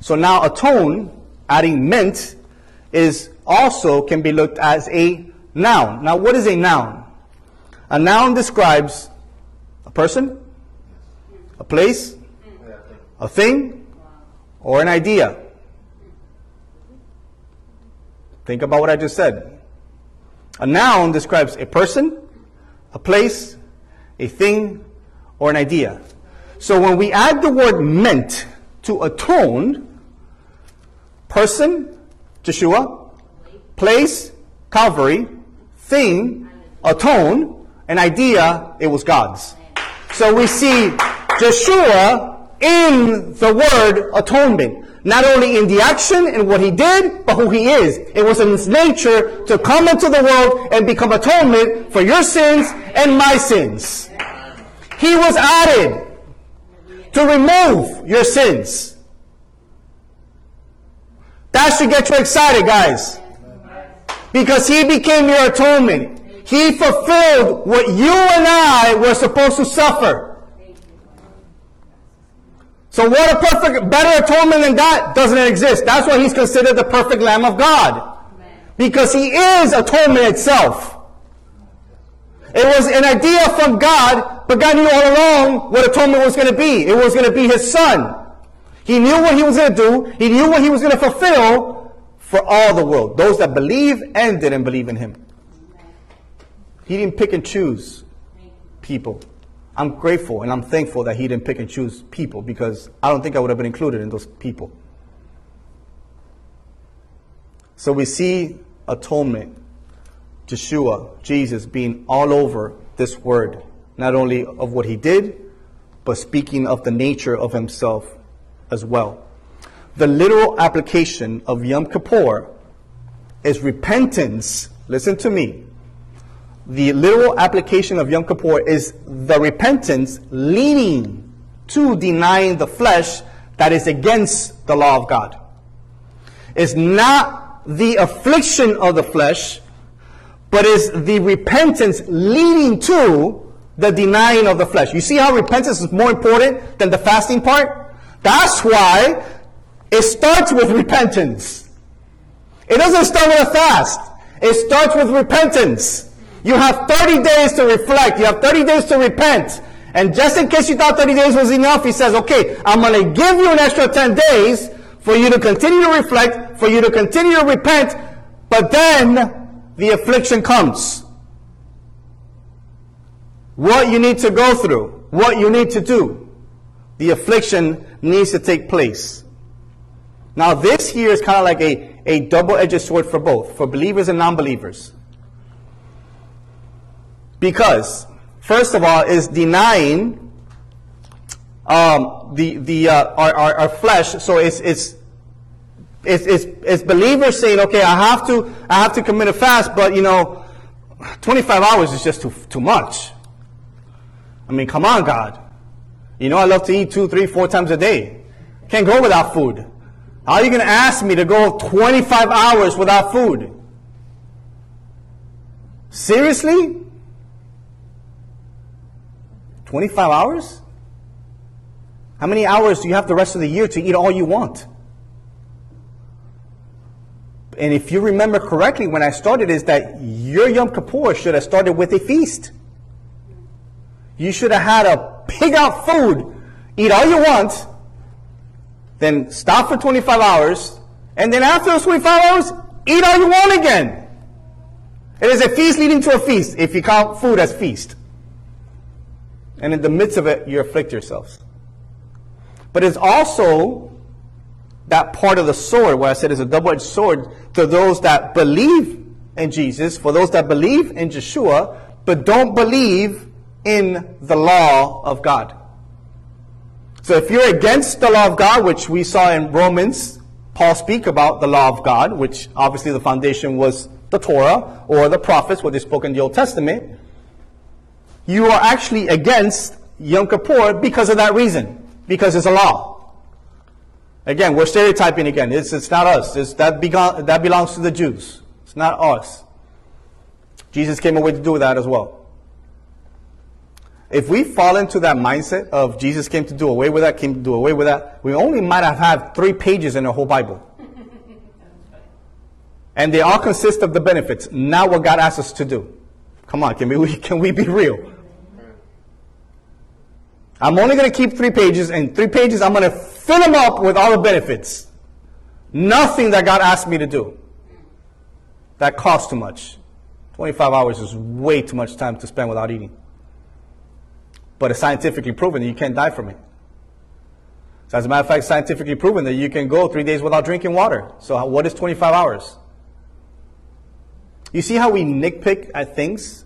So now a tone, adding meant, is also can be looked as a noun. Now what is a noun? A noun describes a person, a place, a thing, or an idea. Think about what I just said. A noun describes a person, a place, a thing, or an idea. So when we add the word meant to atone, person, Joshua, place, Calvary, thing, atone, an idea, it was God's. So we see Joshua in the word atonement. Not only in the action and what he did, but who he is. It was in his nature to come into the world and become atonement for your sins and my sins. He was added to remove your sins. That should get you excited, guys. Because he became your atonement. He fulfilled what you and I were supposed to suffer. So what a perfect, better atonement than that doesn't exist. That's why he's considered the perfect Lamb of God. Because he is atonement itself. It was an idea from God, but God knew all along what atonement was going to be. It was going to be his son. He knew what he was going to do. He knew what he was going to fulfill for all the world. Those that believe and didn't believe in him. He didn't pick and choose people. I'm grateful and I'm thankful that he didn't pick and choose people because I don't think I would have been included in those people. So we see atonement, Joshua, Jesus being all over this word, not only of what he did, but speaking of the nature of himself as well. The literal application of Yom Kippur is repentance. Listen to me the literal application of Yom Kippur is the repentance leading to denying the flesh that is against the law of God. It's not the affliction of the flesh, but is the repentance leading to the denying of the flesh. You see how repentance is more important than the fasting part? That's why it starts with repentance. It doesn't start with a fast. It starts with repentance. You have 30 days to reflect. You have 30 days to repent. And just in case you thought 30 days was enough, he says, okay, I'm going to give you an extra 10 days for you to continue to reflect, for you to continue to repent, but then the affliction comes. What you need to go through, what you need to do, the affliction needs to take place. Now, this here is kind of like a, a double edged sword for both, for believers and non believers. Because, first of all, is denying um, the, the, uh, our, our, our flesh. So it's, it's, it's, it's, it's believers saying, okay, I have to, I have to commit a fast, but you know, 25 hours is just too, too much. I mean, come on, God. You know, I love to eat two, three, four times a day. Can't go without food. How are you going to ask me to go 25 hours without food? Seriously? 25 hours? How many hours do you have the rest of the year to eat all you want? And if you remember correctly, when I started, is that your Yom Kippur should have started with a feast. You should have had a pig out food, eat all you want, then stop for 25 hours, and then after those 25 hours, eat all you want again. It is a feast leading to a feast, if you count food as feast. And in the midst of it, you afflict yourselves. But it's also that part of the sword where I said it's a double edged sword to those that believe in Jesus, for those that believe in Yeshua, but don't believe in the law of God. So if you're against the law of God, which we saw in Romans, Paul speak about the law of God, which obviously the foundation was the Torah or the prophets, what they spoke in the Old Testament, you are actually against Yom Kippur because of that reason, because it's a law. Again, we're stereotyping again. It's, it's not us. It's, that, begon, that belongs to the Jews. It's not us. Jesus came away to do that as well. If we fall into that mindset of Jesus came to do away with that, came to do away with that, we only might have had three pages in the whole Bible. And they all consist of the benefits, not what God asks us to do. Come on, can we, can we be real? I'm only going to keep three pages, and three pages I'm going to fill them up with all the benefits. Nothing that God asked me to do. That costs too much. 25 hours is way too much time to spend without eating. But it's scientifically proven that you can't die from it. So as a matter of fact, scientifically proven that you can go three days without drinking water. So what is 25 hours? You see how we nitpick at things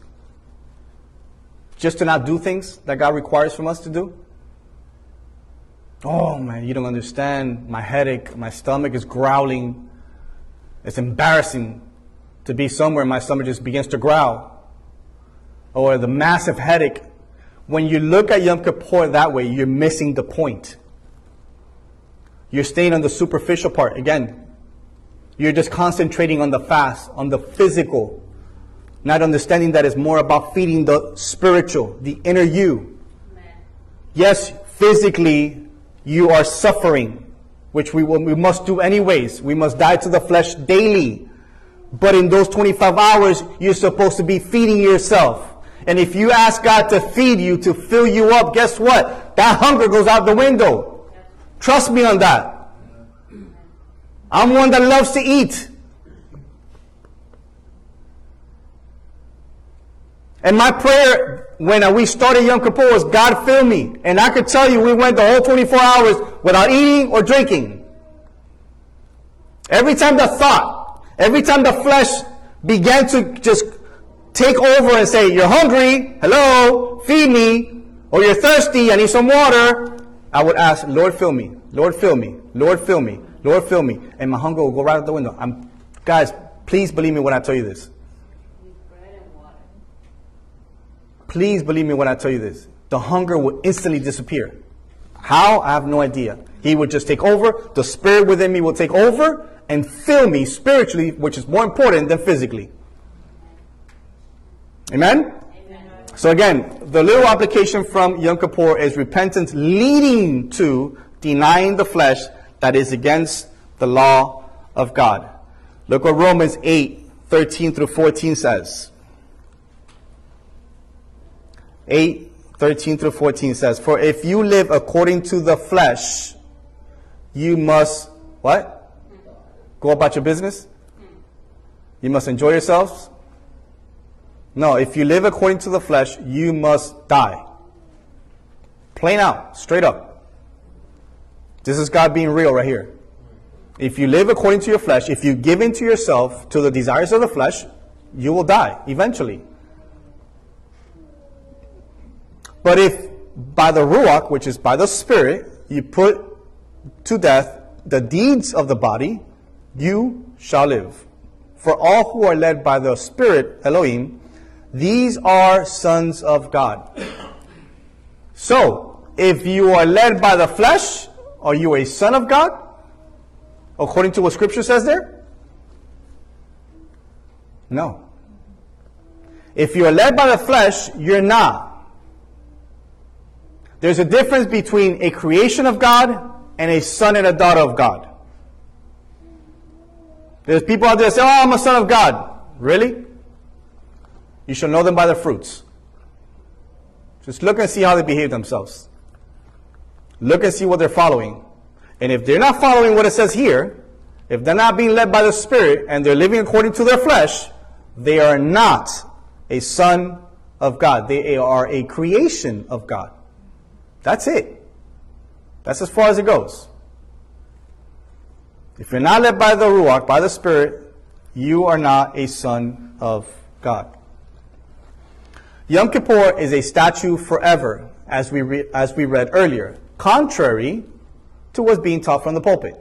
just to not do things that God requires from us to do? Oh man, you don't understand. My headache, my stomach is growling. It's embarrassing to be somewhere and my stomach just begins to growl. Or the massive headache. When you look at Yom Kippur that way, you're missing the point. You're staying on the superficial part. Again, you're just concentrating on the fast, on the physical, not understanding that it's more about feeding the spiritual, the inner you. Yes, physically, you are suffering, which we, will, we must do anyways. We must die to the flesh daily. But in those 25 hours, you're supposed to be feeding yourself. And if you ask God to feed you, to fill you up, guess what? That hunger goes out the window. Trust me on that. I'm one that loves to eat. And my prayer when we started Yom Kippur was, God fill me. And I could tell you we went the whole 24 hours without eating or drinking. Every time the thought, every time the flesh began to just take over and say, you're hungry, hello, feed me, or you're thirsty, I need some water, I would ask, Lord fill me, Lord fill me, Lord fill me, Lord fill me. And my hunger will go right out the window. I'm, guys, please believe me when I tell you this. Please believe me when I tell you this. The hunger will instantly disappear. How? I have no idea. He would just take over. The spirit within me will take over and fill me spiritually, which is more important than physically. Amen? So again, the little application from Yom Kippur is repentance leading to denying the flesh that is against the law of God. Look what Romans 8, 13 through 14 says. 8, 13 through 14 says, For if you live according to the flesh, you must, what? Go about your business? You must enjoy yourselves? No, if you live according to the flesh, you must die. Plain out, straight up. This is God being real right here. If you live according to your flesh, if you give into yourself to the desires of the flesh, you will die eventually. But if by the Ruach, which is by the Spirit, you put to death the deeds of the body, you shall live. For all who are led by the Spirit, Elohim, these are sons of God. So, if you are led by the flesh, are you a son of God? According to what Scripture says there? No. If you are led by the flesh, you're not. There's a difference between a creation of God and a son and a daughter of God. There's people out there that say, Oh, I'm a son of God. Really? You shall know them by their fruits. Just look and see how they behave themselves. Look and see what they're following. And if they're not following what it says here, if they're not being led by the Spirit and they're living according to their flesh, they are not a son of God. They are a creation of God. That's it. That's as far as it goes. If you're not led by the Ruach, by the Spirit, you are not a son of God. Yom Kippur is a statue forever, as we, re- as we read earlier, contrary to what's being taught from the pulpit.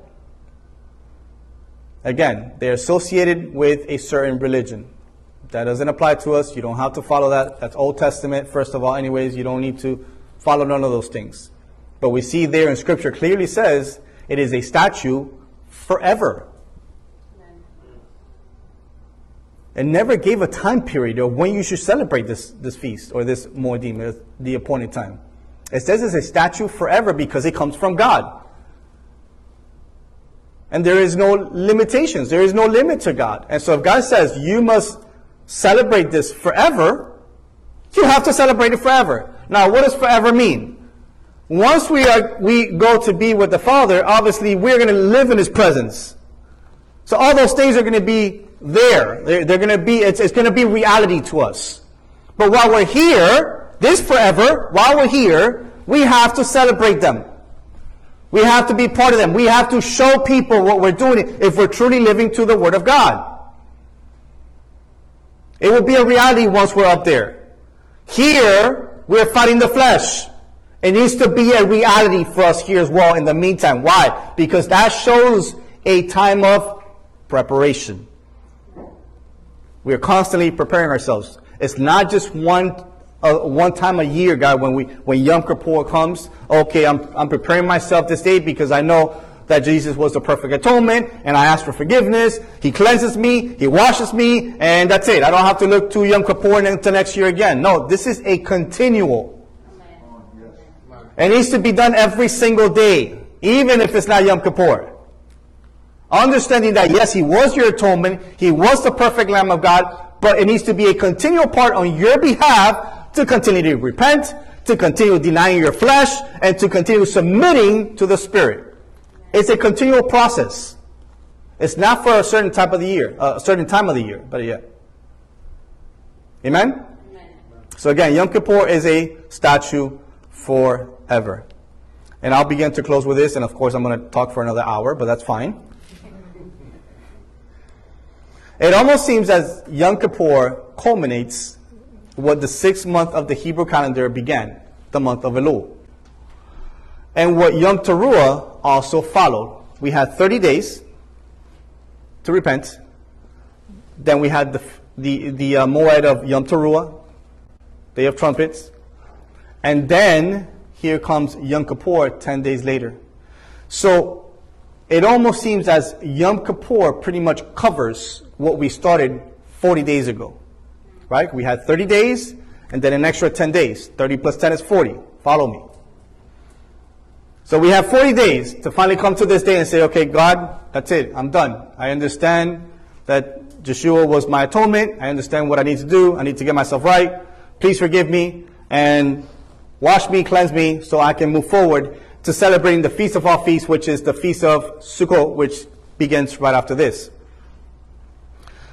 Again, they're associated with a certain religion. That doesn't apply to us. You don't have to follow that. That's Old Testament, first of all, anyways. You don't need to follow none of those things. But we see there in Scripture clearly says it is a statue forever. It never gave a time period of when you should celebrate this, this feast or this Moedim, the appointed time. It says it's a statue forever because it comes from God. And there is no limitations. There is no limit to God. And so if God says you must celebrate this forever, you have to celebrate it forever. Now, what does forever mean? Once we are, we go to be with the Father, obviously we're going to live in His presence. So all those things are going to be there. They're, they're going to be, it's, it's going to be reality to us. But while we're here, this forever, while we're here, we have to celebrate them. We have to be part of them. We have to show people what we're doing if we're truly living to the Word of God. It will be a reality once we're up there. Here, we're fighting the flesh. It needs to be a reality for us here as well in the meantime. Why? Because that shows a time of preparation. We are constantly preparing ourselves. It's not just one uh, one time a year, God, when we when Yom Kippur comes. Okay, I'm I'm preparing myself this day because I know that Jesus was the perfect atonement, and I ask for forgiveness. He cleanses me, He washes me, and that's it. I don't have to look to Yom Kippur until next year again. No, this is a continual. It needs to be done every single day, even if it's not Yom Kippur. Understanding that yes, He was your atonement, He was the perfect Lamb of God, but it needs to be a continual part on your behalf to continue to repent, to continue denying your flesh, and to continue submitting to the Spirit. It's a continual process. It's not for a certain type of the year, uh, a certain time of the year, but yeah. Amen? So again, Yom Kippur is a statue forever. And I'll begin to close with this, and of course I'm going to talk for another hour, but that's fine. It almost seems as Yom Kippur culminates what the sixth month of the Hebrew calendar began, the month of Elul. And what Yom Teruah also followed. We had 30 days to repent. Then we had the, the, the uh, Moed of Yom Teruah, Day of Trumpets. And then here comes Yom Kippur 10 days later. So it almost seems as Yom Kippur pretty much covers what we started 40 days ago. Right? We had 30 days and then an extra 10 days. 30 plus 10 is 40. Follow me. So we have 40 days to finally come to this day and say, okay, God, that's it. I'm done. I understand that Yeshua was my atonement. I understand what I need to do. I need to get myself right. Please forgive me and wash me, cleanse me so I can move forward to celebrating the Feast of all feasts, which is the Feast of Sukkot, which begins right after this.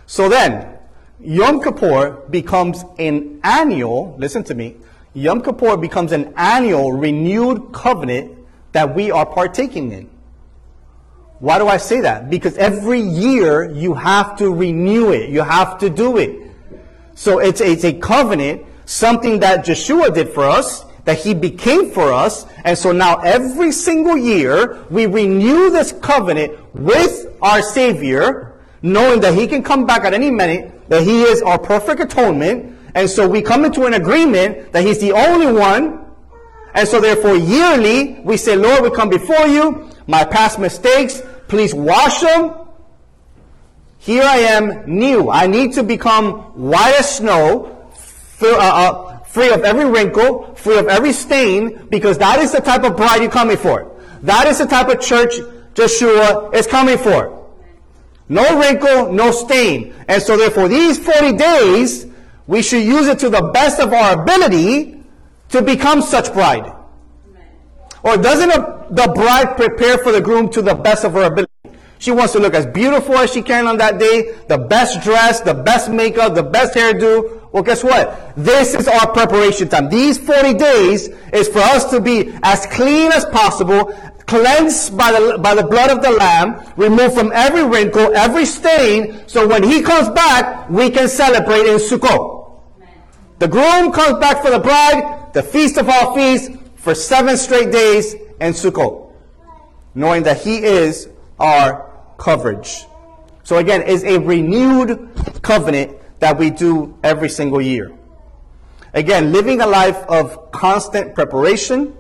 So then, Yom Kippur becomes an annual, listen to me, Yom Kippur becomes an annual renewed covenant that we are partaking in. Why do I say that? Because every year you have to renew it. You have to do it. So it's, it's a covenant, something that Joshua did for us, that he became for us. And so now every single year we renew this covenant with our Savior, knowing that he can come back at any minute, that he is our perfect atonement. And so we come into an agreement that he's the only one and so therefore yearly we say, Lord, we come before you. My past mistakes, please wash them. Here I am new. I need to become white as snow, free, uh, uh, free of every wrinkle, free of every stain, because that is the type of bride you're coming for. That is the type of church Joshua is coming for. No wrinkle, no stain. And so therefore these 40 days, we should use it to the best of our ability to become such bride? Or doesn't a, the bride prepare for the groom to the best of her ability? She wants to look as beautiful as she can on that day, the best dress, the best makeup, the best hairdo. Well, guess what? This is our preparation time. These 40 days is for us to be as clean as possible, cleansed by the, by the blood of the Lamb, removed from every wrinkle, every stain, so when He comes back, we can celebrate in Sukkot. The groom comes back for the bride, the feast of all feasts for seven straight days in Sukkot, knowing that He is our coverage. So again, it's a renewed covenant that we do every single year. Again, living a life of constant preparation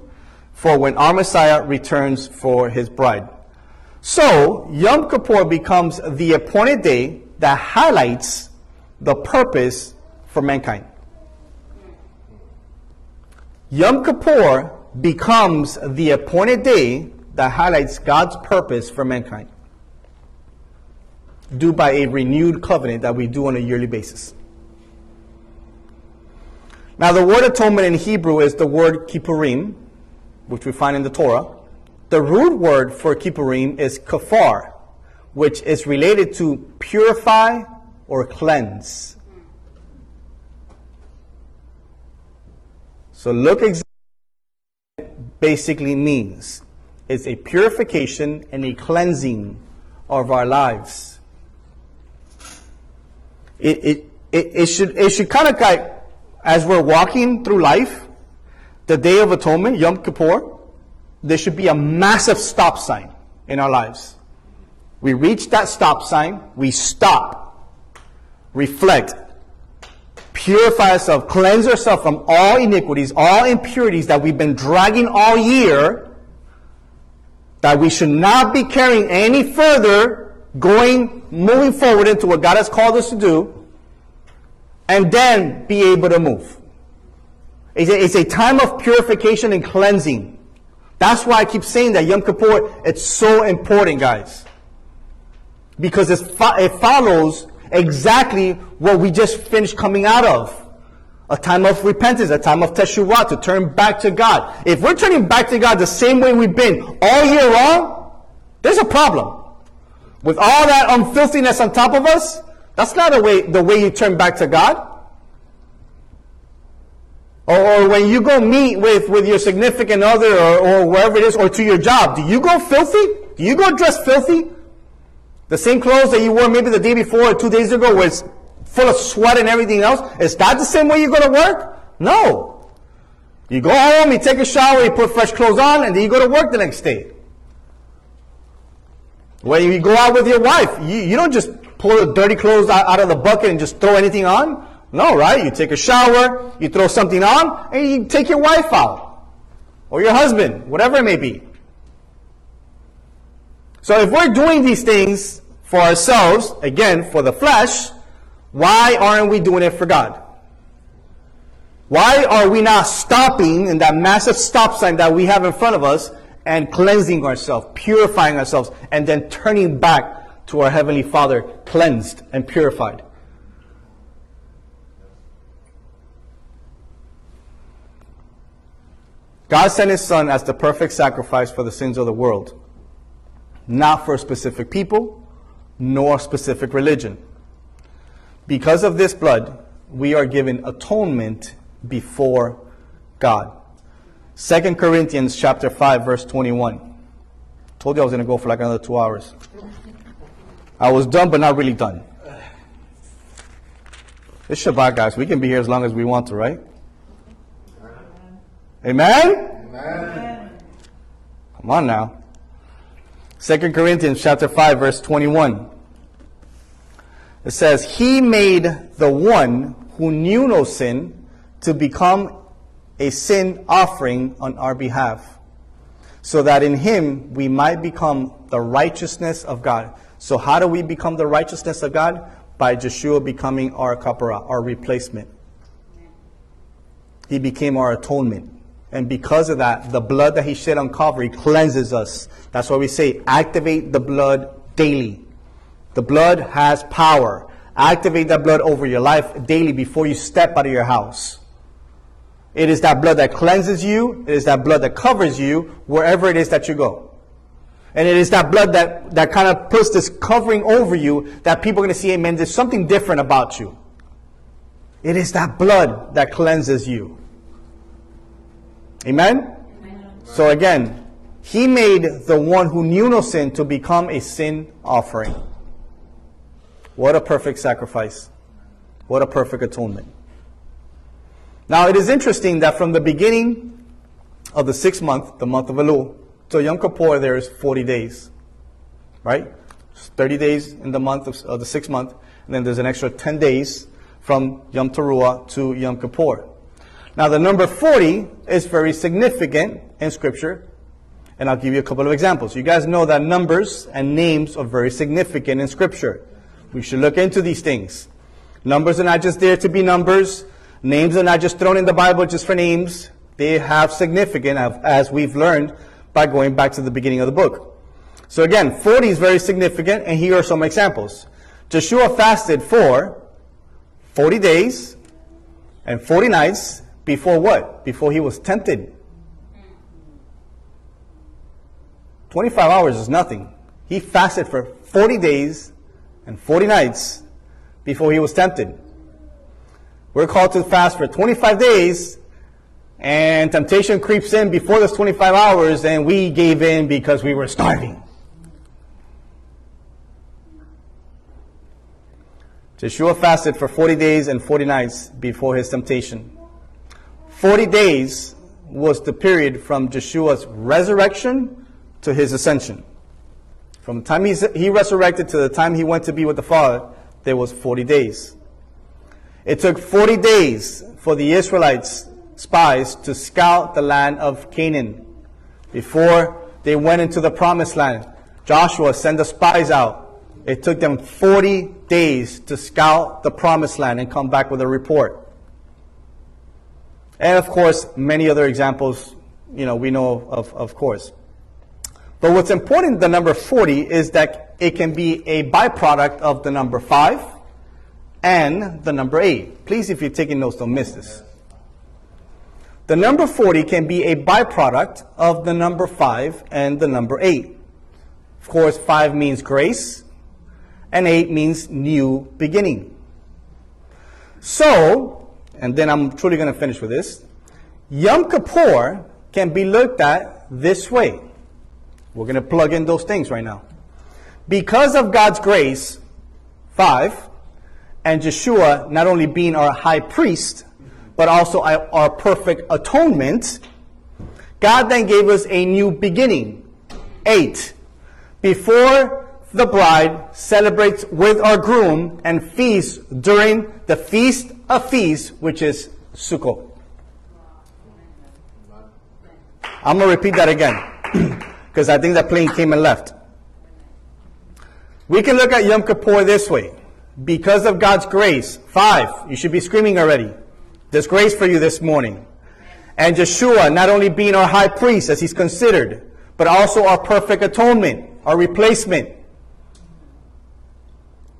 for when our Messiah returns for his bride. So, Yom Kippur becomes the appointed day that highlights the purpose for mankind. Yom Kippur becomes the appointed day that highlights God's purpose for mankind, due by a renewed covenant that we do on a yearly basis. Now, the word atonement in Hebrew is the word kippurim, which we find in the Torah. The root word for kippurim is kafar, which is related to purify or cleanse. So look exactly basically means. It's a purification and a cleansing of our lives. It, it, it, it should, it should kind of like, as we're walking through life, the Day of Atonement, Yom Kippur, there should be a massive stop sign in our lives. We reach that stop sign, we stop, reflect, purify ourselves, cleanse ourselves from all iniquities, all impurities that we've been dragging all year, that we should not be carrying any further, going, moving forward into what God has called us to do, and then be able to move. It's a, it's a time of purification and cleansing. That's why I keep saying that Yom Kippur, it's so important, guys. Because it follows exactly what we just finished coming out of. A time of repentance, a time of teshuvah, to turn back to God. If we're turning back to God the same way we've been all year long, there's a problem. With all that unfilthiness on top of us, that's not the way, the way you turn back to God. Or, or, when you go meet with, with your significant other or, or wherever it is, or to your job, do you go filthy? Do you go dressed filthy? The same clothes that you wore maybe the day before or two days ago was full of sweat and everything else. Is that the same way you go to work? No. You go home, you take a shower, you put fresh clothes on, and then you go to work the next day. When you go out with your wife, you, you don't just pull the dirty clothes out, out of the bucket and just throw anything on. No, right? You take a shower, you throw something on, and you take your wife out. Or your husband, whatever it may be. So if we're doing these things for ourselves, again, for the flesh, why aren't we doing it for God? Why are we not stopping in that massive stop sign that we have in front of us and cleansing ourselves, purifying ourselves, and then turning back to our Heavenly Father cleansed and purified? God sent His Son as the perfect sacrifice for the sins of the world, not for specific people, nor specific religion. Because of this blood, we are given atonement before God. 2 Corinthians chapter 5 verse 21. Told you I was going to go for like another 2 hours. I was done but not really done. It's Shabbat guys. We can be here as long as we want to, right? Amen? Amen. Come on now. 2 Corinthians chapter 5 verse 21. It says, He made the one who knew no sin to become a sin offering on our behalf, so that in him we might become the righteousness of God. So how do we become the righteousness of God? By Joshua becoming our kapara, our replacement. He became our atonement. And because of that, the blood that he shed on Calvary cleanses us. That's why we say, activate the blood daily. The blood has power. Activate that blood over your life daily before you step out of your house. It is that blood that cleanses you. It is that blood that covers you wherever it is that you go. And it is that blood that, that kind of puts this covering over you that people are going to see, amen, there's something different about you. It is that blood that cleanses you. Amen? So again, he made the one who knew no sin to become a sin offering. What a perfect sacrifice. What a perfect atonement. Now it is interesting that from the beginning of the sixth month, the month of Elul, to Yom Kippur there is 40 days. Right? 30 days in the month of, of the sixth month, and then there's an extra 10 days from Yom Teruah to Yom Kippur. Now the number 40 is very significant in scripture, and I'll give you a couple of examples. You guys know that numbers and names are very significant in scripture. We should look into these things. Numbers are not just there to be numbers. Names are not just thrown in the Bible just for names. They have significance, as we've learned by going back to the beginning of the book. So again, 40 is very significant, and here are some examples. Joshua fasted for 40 days and 40 nights before what? Before he was tempted. 25 hours is nothing. He fasted for 40 days and 40 nights before he was tempted. We're called to fast for 25 days, and temptation creeps in before those 25 hours, and we gave in because we were starving. Joshua fasted for 40 days and 40 nights before his temptation. 40 days was the period from Joshua's resurrection to his ascension. From the time he resurrected to the time he went to be with the Father, there was 40 days. It took 40 days for the Israelites, spies, to scout the land of Canaan before they went into the promised land. Joshua sent the spies out. It took them 40 days to scout the promised land and come back with a report. And of course, many other examples, you know, we know of, of course. But what's important, the number 40, is that it can be a byproduct of the number 5 and the number 8. Please, if you're taking notes, don't miss this. The number 40 can be a byproduct of the number 5 and the number 8. Of course, 5 means grace, and 8 means new beginning. So, and then I'm truly going to finish with this Yom Kippur can be looked at this way. We're going to plug in those things right now. Because of God's grace, 5, and Joshua not only being our high priest, but also our perfect atonement, God then gave us a new beginning. 8. Before the bride celebrates with our groom and feasts during the feast of feasts, which is Sukkot. I'm going to repeat that again because I think that plane came and left. We can look at Yom Kippur this way. Because of God's grace, five, you should be screaming already. There's grace for you this morning. And Yeshua not only being our high priest as he's considered, but also our perfect atonement, our replacement.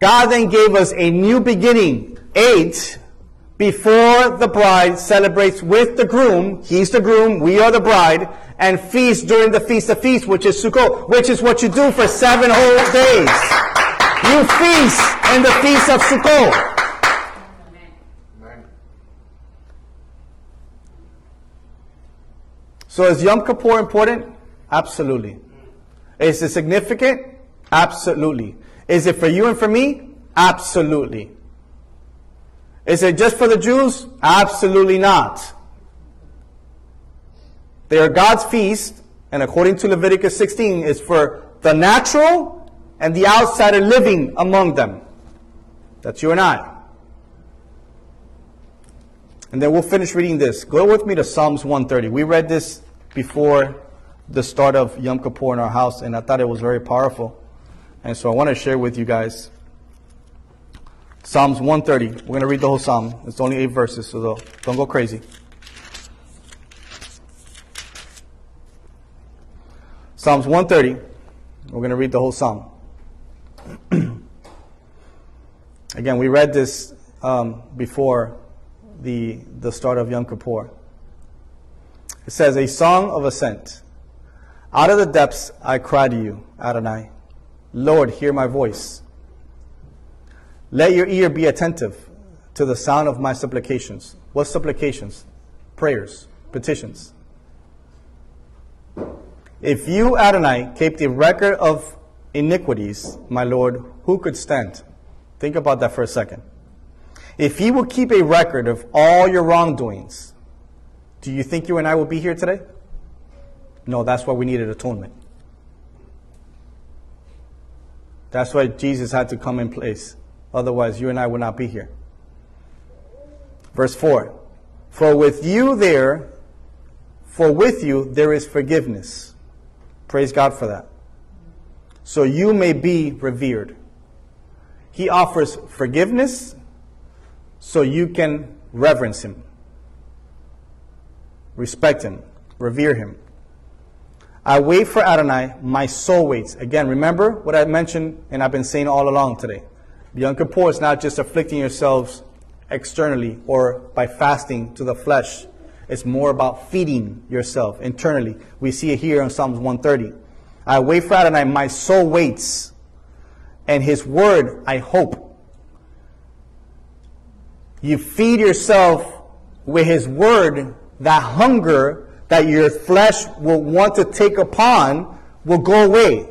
God then gave us a new beginning, eight, before the bride celebrates with the groom. He's the groom, we are the bride, and feast during the Feast of Feasts, which is Sukkot, which is what you do for seven whole days. You feast in the Feast of Sukkot. So is Yom Kippur important? Absolutely. Is it significant? Absolutely. Is it for you and for me? Absolutely. Is it just for the Jews? Absolutely not. They are God's feast, and according to Leviticus 16, is for the natural and the outsider living among them. That's you and I. And then we'll finish reading this. Go with me to Psalms 130. We read this before the start of Yom Kippur in our house, and I thought it was very powerful. And so I want to share with you guys Psalms 130. We're going to read the whole psalm. It's only eight verses, so don't- go crazy. Psalms 130. We're going to read the whole psalm. Again, we read this um, before the, the start of Yom Kippur. It says, A song of ascent. Out of the depths I cry to you, Adonai. Lord, hear my voice. Let your ear be attentive to the sound of my supplications. What supplications? Prayers, petitions. If you, Adonai, keep the record of iniquities, my Lord, who could stand? Think about that for a second. If you will keep a record of all your wrongdoings, do you think you and I will be here today? No, that's why we needed atonement. That's why Jesus had to come in place. Otherwise, you and I would not be here. Verse 4 For with you there, for with you there is forgiveness. Praise God for that. So you may be revered. He offers forgiveness so you can reverence Him, respect Him, revere Him. I wait for Adonai, my soul waits. Again, remember what I mentioned and I've been saying all along today. Yom Kippur is not just afflicting yourselves externally or by fasting to the flesh. It's more about feeding yourself internally. We see it here in Psalms 130. I wait for Adonai, my soul waits, and his word I hope. You feed yourself with his word, that hunger that your flesh will want to take upon will go away.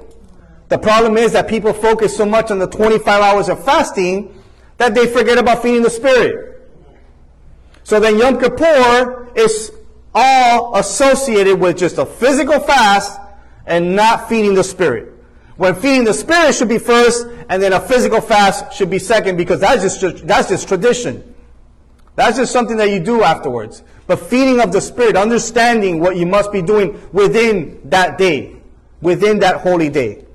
The problem is that people focus so much on the 25 hours of fasting that they forget about feeding the spirit. So then Yom Kippur is all associated with just a physical fast and not feeding the spirit. When feeding the spirit should be first, and then a physical fast should be second, because that's just that's just tradition. That's just something that you do afterwards. But feeding of the spirit, understanding what you must be doing within that day, within that holy day.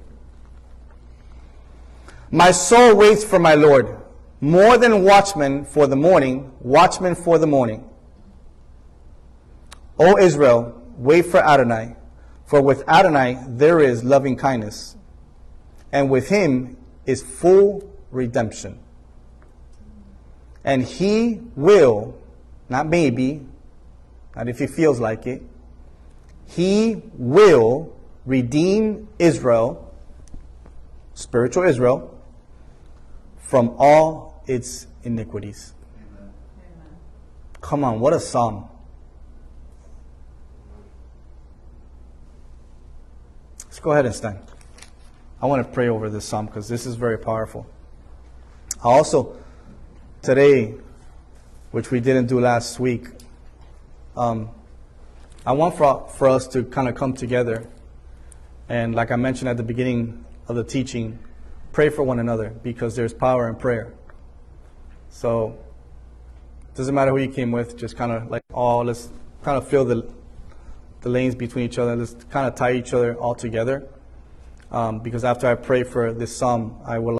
My soul waits for my Lord, more than watchmen for the morning, watchmen for the morning. O Israel, wait for Adonai, for with Adonai there is loving kindness, and with him is full redemption. And he will, not maybe, not if he feels like it, he will redeem Israel, spiritual Israel, from all its iniquities. Amen. Come on, what a psalm. Let's go ahead and stand. I want to pray over this psalm because this is very powerful. I also, today, which we didn't do last week, um, I want for, for us to kind of come together and, like I mentioned at the beginning of the teaching, pray for one another because there's power in prayer. So, doesn't matter who you came with, just kind of like, oh, let's kind of fill the, the lanes between each other. Let's kind of tie each other all together. um, because after I pray for this psalm, I will